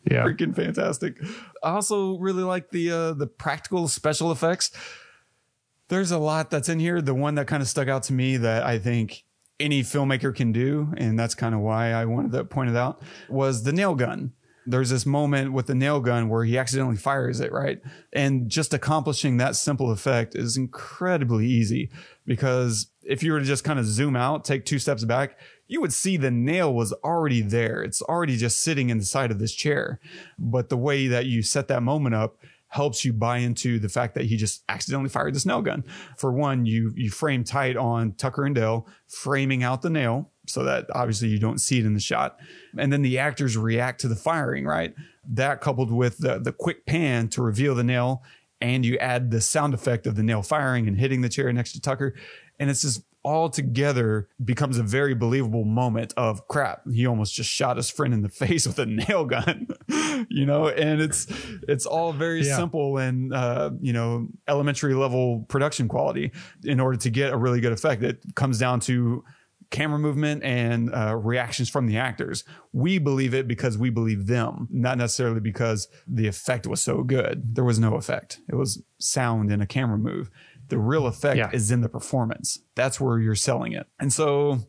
Yeah. freaking fantastic i also really like the uh the practical special effects there's a lot that's in here the one that kind of stuck out to me that i think any filmmaker can do and that's kind of why i wanted to point it out was the nail gun. There's this moment with the nail gun where he accidentally fires it right? And just accomplishing that simple effect is incredibly easy because if you were to just kind of zoom out take two steps back you would see the nail was already there. It's already just sitting inside of this chair. But the way that you set that moment up helps you buy into the fact that he just accidentally fired this nail gun. For one, you you frame tight on Tucker and Dale framing out the nail so that obviously you don't see it in the shot. And then the actors react to the firing, right? That coupled with the the quick pan to reveal the nail and you add the sound effect of the nail firing and hitting the chair next to Tucker and it's just all together becomes a very believable moment of crap he almost just shot his friend in the face with a nail gun you know? And it's it's all very Yeah. simple and uh you know elementary level production quality in order to get a really good effect. It comes down to camera movement and uh, reactions from the actors. We believe it because we believe them not necessarily because the effect was so good. There was no effect. It was sound and a camera move the real effect Yeah. is in the performance that's where you're selling it and so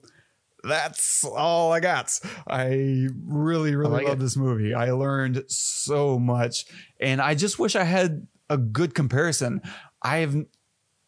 that's all I got. I really, really like love it. this movie. I learned so much, and I just wish I had a good comparison. I've,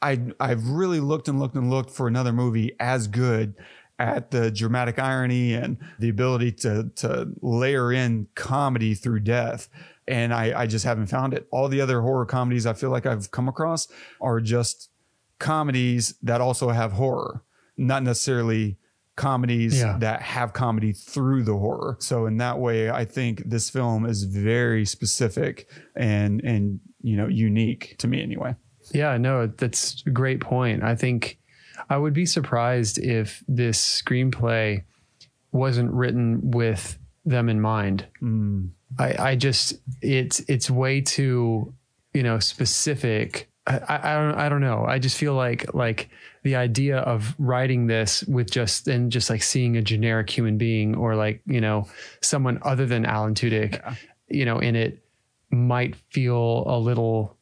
I, I've really looked and looked and looked for another movie as good at the dramatic irony and the ability to to layer in comedy through death. And I, I just haven't found it. All the other horror comedies I feel like I've come across are just comedies that also have horror, not necessarily comedies Yeah. that have comedy through the horror. So in that way, I think this film is very specific and and you know unique to me anyway. Yeah, no, that's a great point. I think I would be surprised if this screenplay wasn't written with them in mind. Mm. I, I just it's it's way too you know specific. I, I I don't I don't know. I just feel like like the idea of writing this with just and just like seeing a generic human being or like you know someone other than Alan Tudyk, you know, in it might feel a little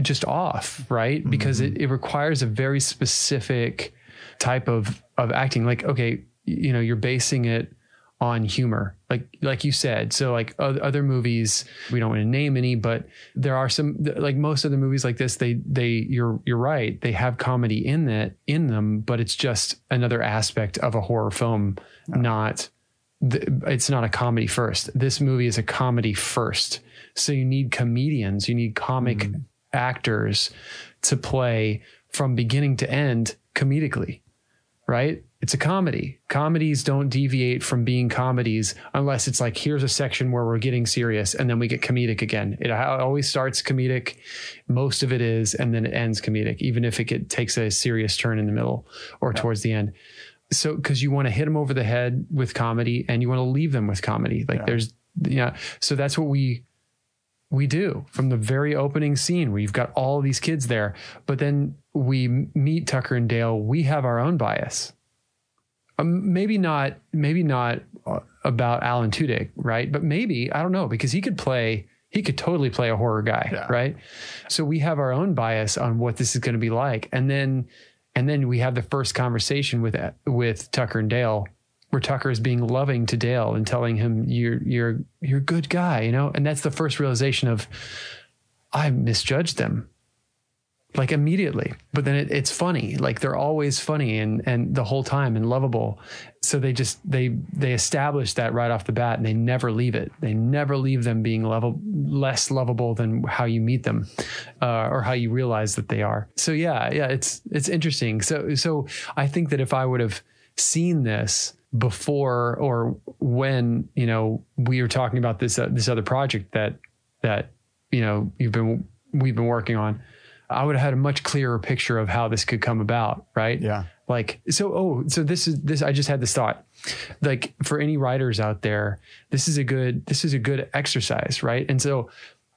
just off, right? Because it, mm-hmm. it requires a very specific type of of acting. Like, okay, you know, you're basing it on humor like like you said. So like other movies we don't want to name any but there are some like most of the movies like this they they you're you're right they have comedy in that in them but it's just another aspect of a horror film not it's not a comedy first. This movie is a comedy first. So you need comedians you need comic mm. actors to play from beginning to end comedically right it's a comedy. Comedies don't deviate from being comedies unless it's like, here's a section where we're getting serious and then we get comedic again. It always starts comedic. Most of it is, and then it ends comedic, even if it get, takes a serious turn in the middle or yeah. towards the end. So, cause you want to hit them over the head with comedy and you want to leave them with comedy. Like yeah. there's, yeah. So that's what we, we do from the very opening scene where you've got all these kids there, but then we meet Tucker and Dale. We have our own bias um, maybe not, maybe not uh, about Alan Tudyk, right? But maybe I don't know because he could play. He could totally play a horror guy, yeah. right? So we have our own bias on what this is going to be like, and then, and then we have the first conversation with with Tucker and Dale, where Tucker is being loving to Dale and telling him you're you're you're a good guy, you know, and that's the first realization of I misjudged them like immediately. But then it, it's funny. Like they're always funny and and the whole time and lovable. So they just they they establish that right off the bat and they never leave it. They never leave them being level less lovable than how you meet them uh, or how you realize that they are. So yeah yeah it's it's interesting. So so i think that if i would have seen this before or when you know we were talking about this uh, this other project that that you know you've been we've been working on I would have had a much clearer picture of how this could come about, right? Yeah. Like so oh, so this is this I just had this thought. Like for any writers out there, this is a good this is a good exercise, right? And so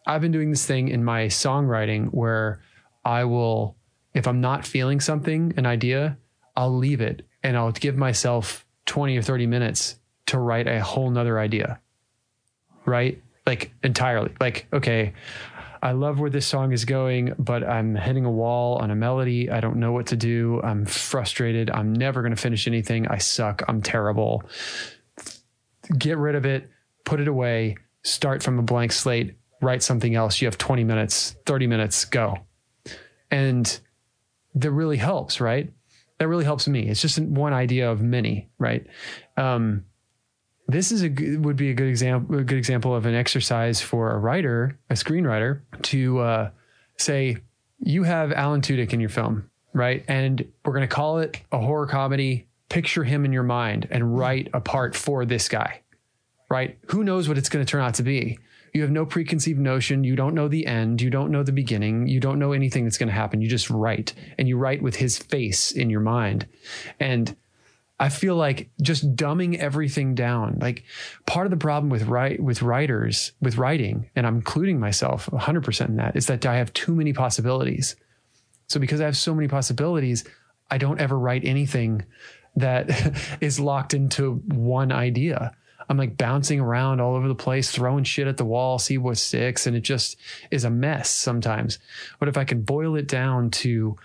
I've been doing this thing in my songwriting where I will if I'm not feeling something, an idea, I'll leave it and I'll give myself 20 or 30 minutes to write a whole nother idea. Right? Like entirely. Like, okay, I love where this song is going, but I'm hitting a wall on a melody. I don't know what to do. I'm frustrated. I'm never going to finish anything. I suck. I'm terrible. Get rid of it, put it away, start from a blank slate, write something else. You have 20 minutes, 30 minutes, go. And that really helps, right? That really helps me. It's just one idea of many, right? Um, this is a would be a good example a good example of an exercise for a writer a screenwriter to uh, say you have alan tudyk in your film right? And we're going to call it a horror comedy picture him in your mind and write a part for this guy right? Who knows what it's going to turn out to be? You have no preconceived notion. You don't know the end. You don't know the beginning. You don't know anything that's going to happen. You just write and you write with his face in your mind. And I feel like just dumbing everything down. Like part of the problem with write with writers with writing, and I'm including myself 100% in that, is that I have too many possibilities. So because I have so many possibilities, I don't ever write anything that is locked into one idea. I'm like bouncing around all over the place, throwing shit at the wall, see what sticks, and it just is a mess sometimes. But if I can boil it down to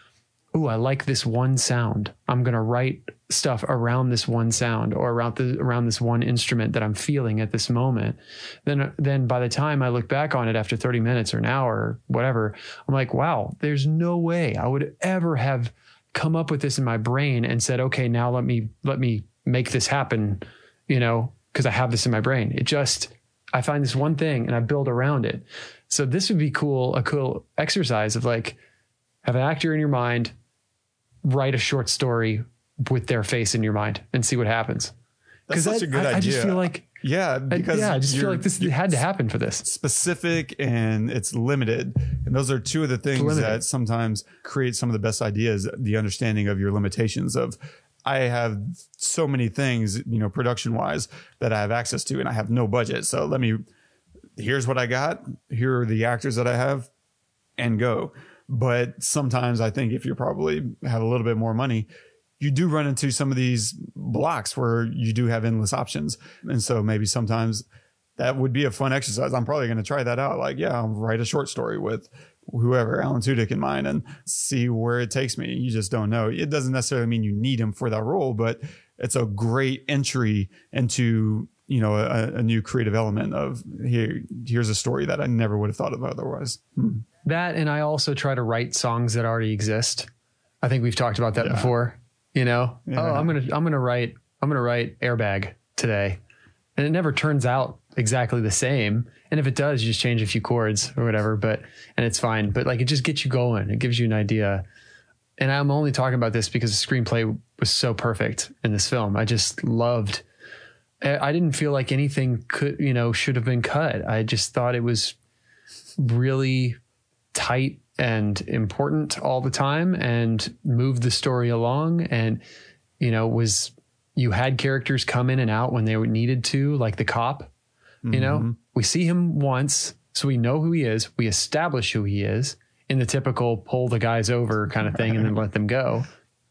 ooh, I like this one sound. I'm to write stuff around this one sound or around the, around this one instrument that I'm feeling at this moment. Then, then by the time I look back on it after 30 minutes or an hour or whatever, I'm like, wow, there's no way I would ever have come up with this in my brain and said, okay, now let me, let me make this happen, you know, because I have this in my brain. It just, I find this one thing and I build around it. So this would be cool, a cool exercise of like, have an actor in your mind, write a short story with their face in your mind and see what happens. That's such I, a good I, idea. I just feel like yeah, because yeah, I just feel like this had to happen for this. Specific and it's limited, and those are two of the things that sometimes create some of the best ideas. The understanding of your limitations of I have so many things, you know, production wise that I have access to, and I have no budget. So let me. Here's what I got. Here are the actors that I have, and go. But sometimes I think if you probably have a little bit more money, you do run into some of these blocks where you do have endless options. And so maybe sometimes that would be a fun exercise. I'm probably going to try that out. Like, yeah, I'll write a short story with whoever, Alan Tudyk in mind and see where it takes me. You just don't know. It doesn't necessarily mean you need him for that role, but it's a great entry into you know a, a new creative element of here here's a story that I never would have thought of otherwise. Hmm. That and I also try to write songs that already exist. I think we've talked about that Yeah. before. You know, Yeah. oh, I'm gonna I'm gonna write I'm gonna write airbag today, and it never turns out exactly the same. And if it does, you just change a few chords or whatever. But and it's fine. But like it just gets you going. It gives you an idea. And I'm only talking about this because the screenplay was so perfect in this film. I just loved. I I didn't feel like anything could you know should have been cut. I just thought it was really tight and important all the time and moved the story along. And you know was you had characters come in and out when they were needed to like the cop you know? Mm-hmm. We see him once so we know who he is. We establish who he is in the typical pull the guys over kind of thing and then let them go.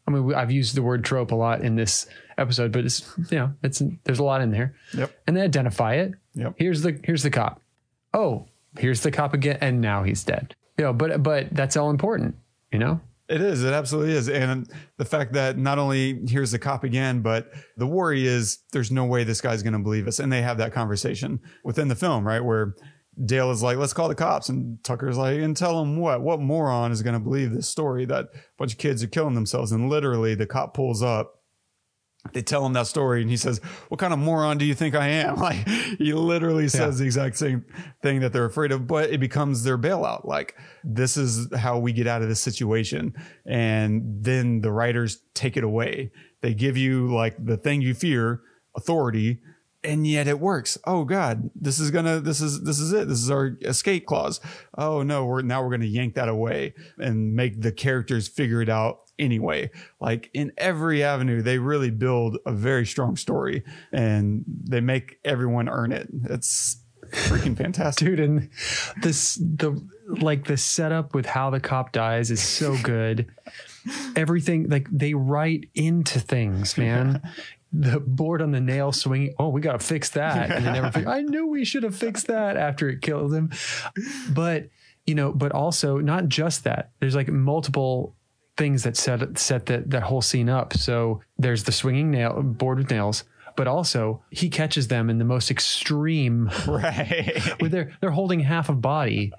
I mean i've used the word trope a lot in this episode but it's you know it's there's a lot in there. Yep. and they identify it. Yep. here's the here's the cop. Oh here's the cop again and now he's dead you know but but that's all important you know It is. It absolutely is. And the fact that not only here's the cop again, but the worry is there's no way this guy's going to believe us. And they have that conversation within the film, right? Where Dale is like, let's call the cops. And Tucker's like, and tell them what? What moron is going to believe this story that a bunch of kids are killing themselves? And literally the cop pulls up. They tell him that story and he says, What kind of moron do you think I am? Like, he literally says the exact same thing that they're afraid of, but it becomes their bailout. Like, this is how we get out of this situation. And then the writers take it away. They give you like the thing you fear, authority, and yet it works. Oh God, this is gonna, this is, this is it. This is our escape clause. Oh no, we're now we're gonna yank that away and make the characters figure it out anyway. Like in every avenue, they really build a very strong story and they make everyone earn it. It's freaking fantastic. dude and this the like the setup with how the cop dies is so good everything like they write into things man the board on the nail swinging oh we gotta fix that and never i knew we should have fixed that after it killed him but you know but also not just that there's like multiple things that set set that that whole scene up. So there's the swinging nail board with nails but also he catches them in the most extreme. Right. where they're they're holding half of body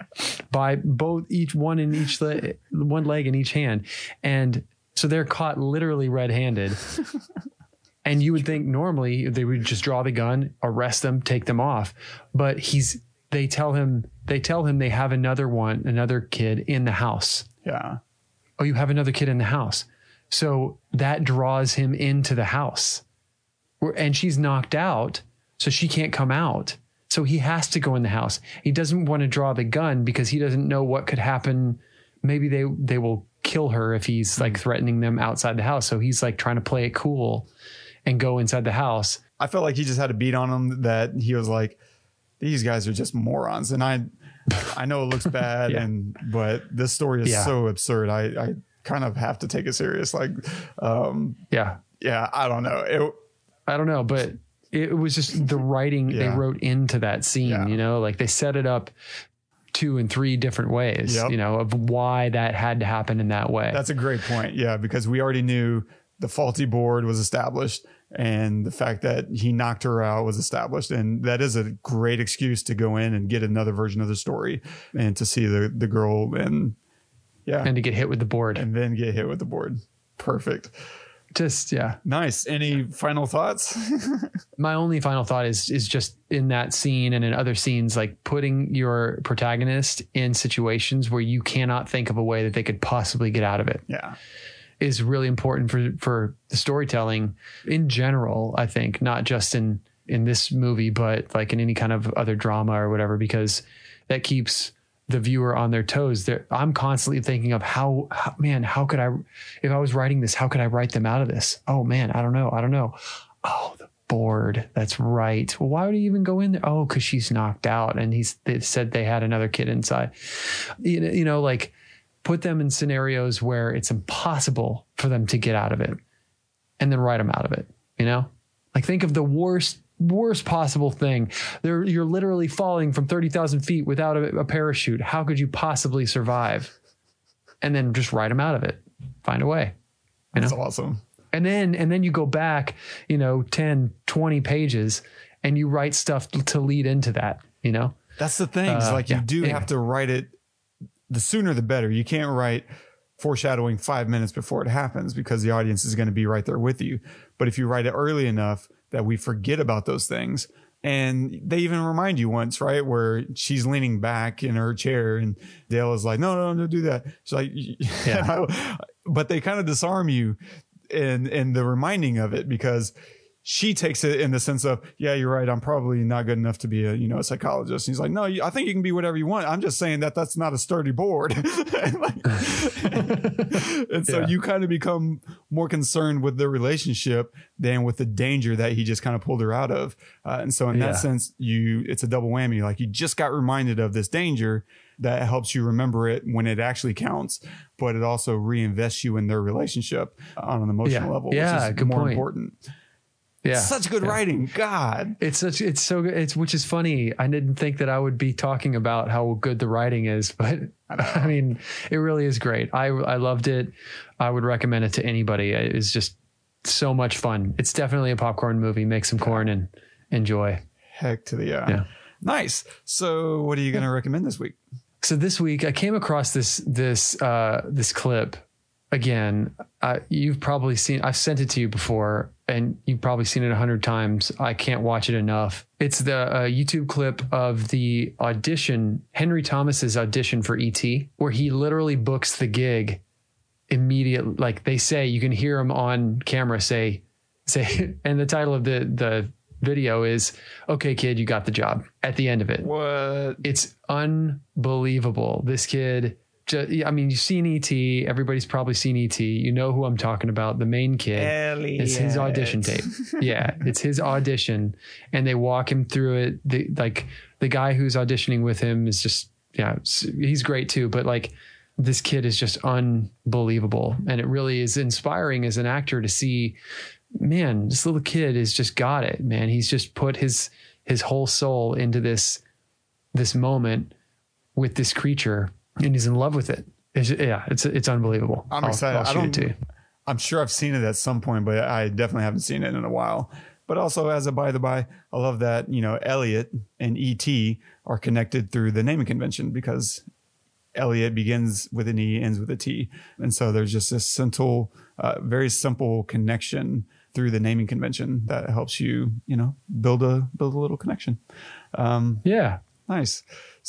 by both each one in each le- one leg in each hand. And so they're caught literally red-handed. And you would think normally they would just draw the gun arrest them take them off. But he's they tell him they tell him they have another one another kid in the house. Yeah. Oh you have another kid in the house. So that draws him into the house. Where- and she's knocked out so she can't come out. So he has to go in the house. He doesn't want to draw the gun because he doesn't know what could happen. Maybe they they will kill her if he's like hmm. threatening them outside the house. So he's like trying to play it cool and go inside the house. I felt like he just had a beat on him that he was like, these guys are just morons. And I, I know it looks bad, Yeah. and but this story is Yeah. so absurd. I, I kind of have to take it serious. Like, um, yeah yeah, I don't know. It, I don't know, but it was just the writing they wrote into that scene, Yeah. you know, like they set it up two and three different ways, Yep. you know, of why that had to happen in that way. That's a great point. Yeah, because we already knew the faulty board was established and the fact that he knocked her out was established. And that is a great excuse to go in and get another version of the story and to see the, the girl and yeah, and to get hit with the board. and then get hit with the board. Perfect. Just yeah. Nice. Any final thoughts? My only final thought is is just in that scene and in other scenes, like putting your protagonist in situations where you cannot think of a way that they could possibly get out of it. yeah. Is really important for for the storytelling in general i think not just in in this movie but like in any kind of other drama or whatever because that keeps the viewer on their toes. There i'm constantly thinking of how, how man how could i if i was writing this how could i write them out of this? Oh man i don't know i don't know. Oh the board that's right. Well why would he even go in there? Oh because she's knocked out and he's they said they had another kid inside. You know, you know like put them in scenarios where it's impossible for them to get out of it and then write them out of it you know like think of the worst worst possible thing They're, you're literally falling from 30,000 feet without a, a parachute how could you possibly survive and then just write them out of it find a way you know That's awesome. And then and then you go back, you know, 10, 20 pages and you write stuff to lead into that, you know? That's the thing. Uh, like you yeah. do Anyway. have to write it the sooner the better. You can't write foreshadowing five minutes before it happens because the audience is going to be right there with you. But if you write it early enough that we forget about those things, and they even remind you once, right, where she's leaning back in her chair, and Dale is like, "No, no, don't do that." She's like, Yeah. I- but they kind of disarm you in in the reminding of it because she takes it in the sense of, yeah, you're right. I'm probably not good enough to be a, you know, a psychologist. And he's like, no, you- I think you can be whatever you want. I'm just saying that that's not a sturdy board. and, like- and so Yeah. you kind of become more concerned with the relationship than with the danger that he just kind of pulled her out of. Uh, and so in Yeah. that sense, you, it's a double whammy. Like you just got reminded of this danger that helps you remember it when it actually counts, but it also reinvests you in their relationship on an emotional Yeah. level, Yeah, which is good more point. important. Yeah. Such good Yeah. writing. God. It's such it's so good. It's which is funny. I didn't think that I would be talking about how good the writing is, but I, mean, it really is great. I I loved it. I would recommend it to anybody. It's just so much fun. It's definitely a popcorn movie. Make some corn and enjoy. Heck to the yeah. Yeah. Nice. So what are you going to recommend this week? So this week I came across this this uh, this clip again. Uh, you've probably seen. I've sent it to you before, and you've probably seen it a hundred times. I can't watch it enough. It's the uh, YouTube clip of the audition, Henry Thomas's audition for ET, where he literally books the gig immediately. Like they say, you can hear him on camera say say, and the title of the the video is "Okay, kid, you got the job." At the end of it, What? it's unbelievable. This kid, ju- I mean, you've seen ET. Everybody's probably seen ET. You know who I'm talking about. The main kid. It's his audition tape. Yeah, it's his audition, and they walk him through it. The, like the guy who's auditioning with him is just yeah, he's great too. But like this kid is just unbelievable, and it really is inspiring as an actor to see. Man, this little kid has just got it. Man, he's just put his his whole soul into this this moment with this creature, and he's in love with it. It's, yeah, it's it's unbelievable. I'm I'll- excited. I'll I to you. I'm sure I've seen it at some point, but I definitely haven't seen it in a while. But also, as a by the by, I love that you know Elliot and ET are connected through the naming convention because Elliot begins with an E, ends with a T, and so there's just this simple, uh, very simple connection through the naming convention that helps you, you know, build a build a little connection. Um, Yeah, Nice.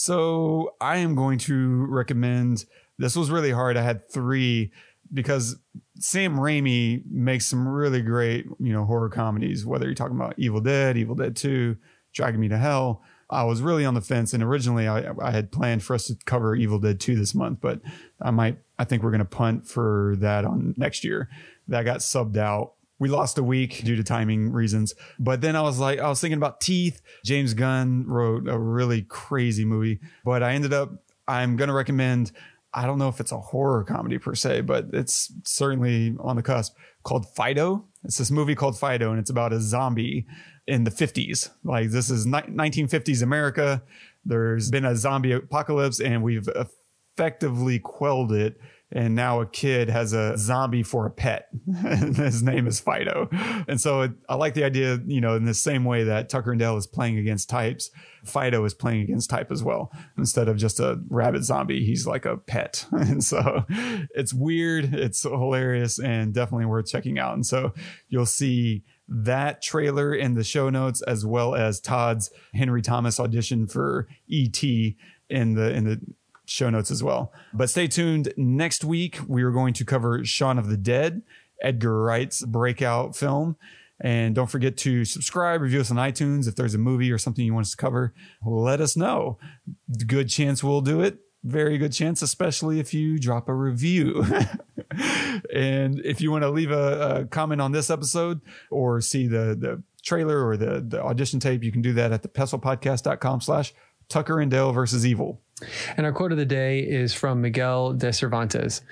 So I am going to recommend. This was really hard. I had three because Sam Raimi makes some really great, you know, horror comedies. Whether you're talking about Evil Dead, Evil Dead Two, Dragging Me to Hell. I was really on the fence, and originally I, I had planned for us to cover Evil Dead Two this month, but I might. I think we're going to punt for that on next year. That got subbed out we lost a week due to timing reasons. But then I was like, I was thinking about Teeth. James Gunn wrote a really crazy movie, but I ended up, I'm going to recommend, I don't know if it's a horror comedy per se, but it's certainly on the cusp called Fido. It's this movie called Fido and it's about a zombie in the 50s. Like this is ni- 1950s America. There's been a zombie apocalypse and we've effectively quelled it and now a kid has a zombie for a pet. And his name is fido. And so it, i like the idea you know in the same way that tucker and dale is playing against types fido is playing against type as well. Instead of just a rabbit zombie he's like a pet. And so it's weird it's hilarious and definitely worth checking out. And so you'll see that trailer in the show notes as well as todd's henry thomas audition for et in the in the show notes as well. But stay tuned. Next week, we are going to cover Shaun of the Dead, Edgar Wright's breakout film. And don't forget to subscribe, review us on iTunes. If there's a movie or something you want us to cover, let us know. Good chance we'll do it. Very good chance, especially if you drop a review. and if you want to leave a, a comment on this episode or see the, the trailer or the, the audition tape, you can do that at the pestlepodcast.com slash Tucker and Dale versus Evil. And our quote of the day is from Miguel de Cervantes.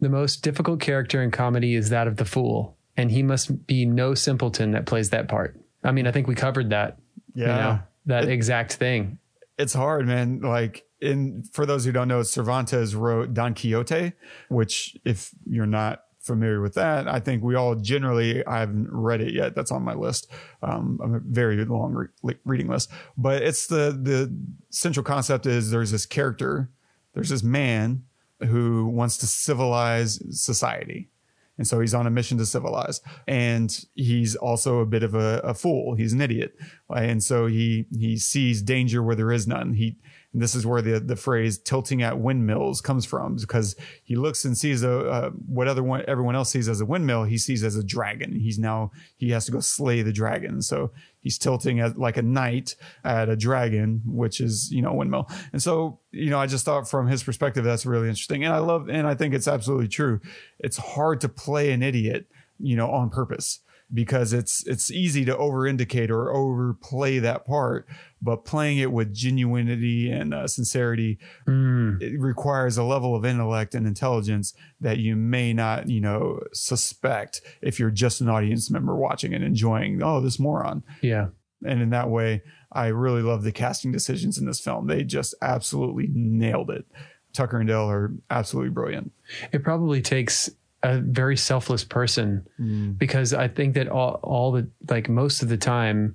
The most difficult character in comedy is that of the fool, and he must be no simpleton that plays that part. I mean, I think we covered that. You Yeah. know, that It- exact thing. It's hard, man. Like in for those who don't know, Cervantes wrote Don Quixote, which if you're not familiar with that. I think we all generally, I haven't read it yet. That's on my list. Um, I'm a very long re- reading list, but it's the, the central concept is there's this character, there's this man who wants to civilize society. And so he's on a mission to civilize. And he's also a bit of a, a fool. He's an idiot. And so he, he sees danger where there is none. He, and this is where the, the phrase tilting at windmills comes from because he looks and sees a, what other one, everyone else sees as a windmill, he sees as a dragon. He's now, he has to go slay the dragon. So he's tilting at like a knight at a dragon, which is, you know, windmill. And so, you know, I just thought from his perspective, that's really interesting. And I love, and I think it's absolutely true. It's hard to play an idiot, you know, on purpose because it's it's easy to over indicate or overplay that part but playing it with genuinity and uh, sincerity mm. it requires a level of intellect and intelligence that you may not you know suspect if you're just an audience member watching and enjoying oh this moron. Yeah. And in that way i really love the casting decisions in this film. They just absolutely nailed it. Tucker and dale are absolutely brilliant. It probably takes a very selfless person mm. because I think that all, all the like most of the time,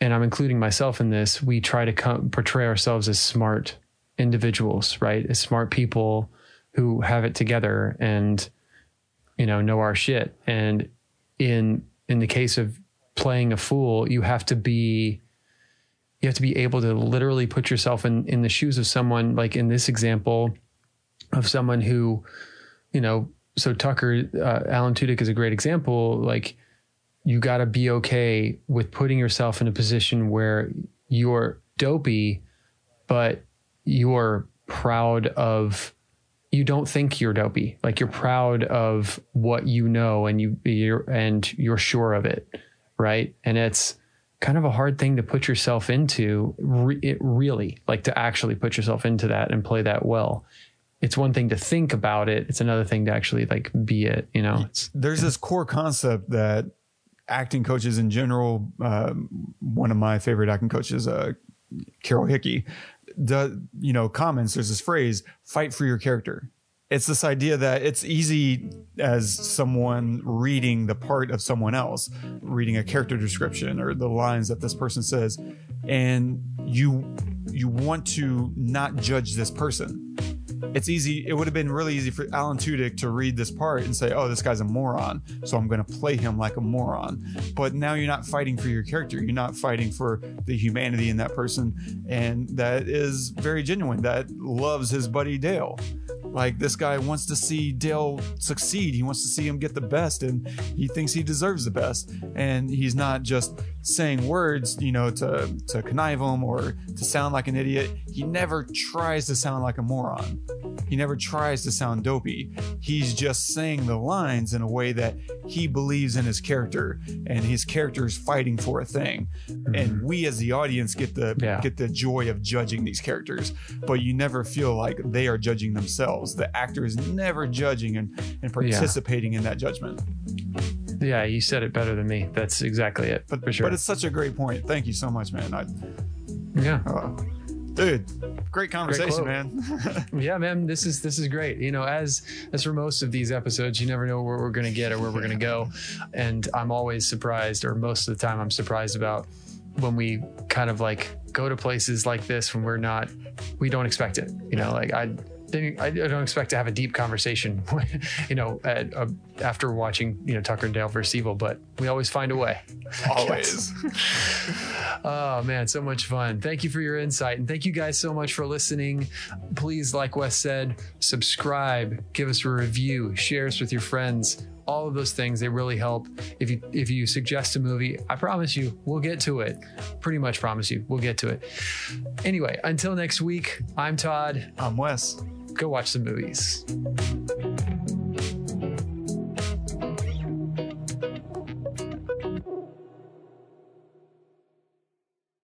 and I'm including myself in this, we try to come, portray ourselves as smart individuals, right? As smart people who have it together and you know know our shit. And in in the case of playing a fool, you have to be you have to be able to literally put yourself in in the shoes of someone like in this example of someone who you know so Tucker, uh, Alan Tudyk is a great example. Like, you got to be okay with putting yourself in a position where you're dopey, but you're proud of. You don't think you're dopey. Like you're proud of what you know, and you you're and you're sure of it, right? And it's kind of a hard thing to put yourself into. Re- it really, like to actually put yourself into that and play that well it's one thing to think about it it's another thing to actually like be it you know? It's, there's this core concept that acting coaches in general uh, one of my favorite acting coaches uh, carol hickey the you know comments there's this phrase fight for your character. It's this idea that it's easy as someone reading the part of someone else reading a character description or the lines that this person says and you you want to not judge this person it's easy. It would have been really easy for Alan Tudyk to read this part and say, "Oh, this guy's a moron," so I'm going to play him like a moron. But now you're not fighting for your character. You're not fighting for the humanity in that person, and that is very genuine. That loves his buddy Dale. Like this guy wants to see Dale succeed. He wants to see him get the best, and he thinks he deserves the best. And he's not just saying words, you know, to to connive him or to sound like an idiot. He never tries to sound like a moron. He never tries to sound dopey. He's just saying the lines in a way that he believes in his character, and his character is fighting for a thing. Mm-hmm. And we, as the audience, get the yeah. get the joy of judging these characters, but you never feel like they are judging themselves. The actor is never judging and, and participating yeah. in that judgment. Yeah, you said it better than me. That's exactly it. But for sure. But it's such a great point. Thank you so much, man. I, yeah. Uh, dude great conversation great man yeah man this is this is great you know as as for most of these episodes you never know where we're going to get or where we're going to go and i'm always surprised or most of the time i'm surprised about when we kind of like go to places like this when we're not we don't expect it you know like i I don't expect to have a deep conversation, you know, at, uh, after watching, you know, Tucker and Dale versus Evil, but we always find a way. Always. oh man, so much fun. Thank you for your insight. And thank you guys so much for listening. Please, like Wes said, subscribe, give us a review, share us with your friends all of those things they really help if you if you suggest a movie i promise you we'll get to it pretty much promise you we'll get to it anyway until next week i'm todd i'm wes go watch some movies.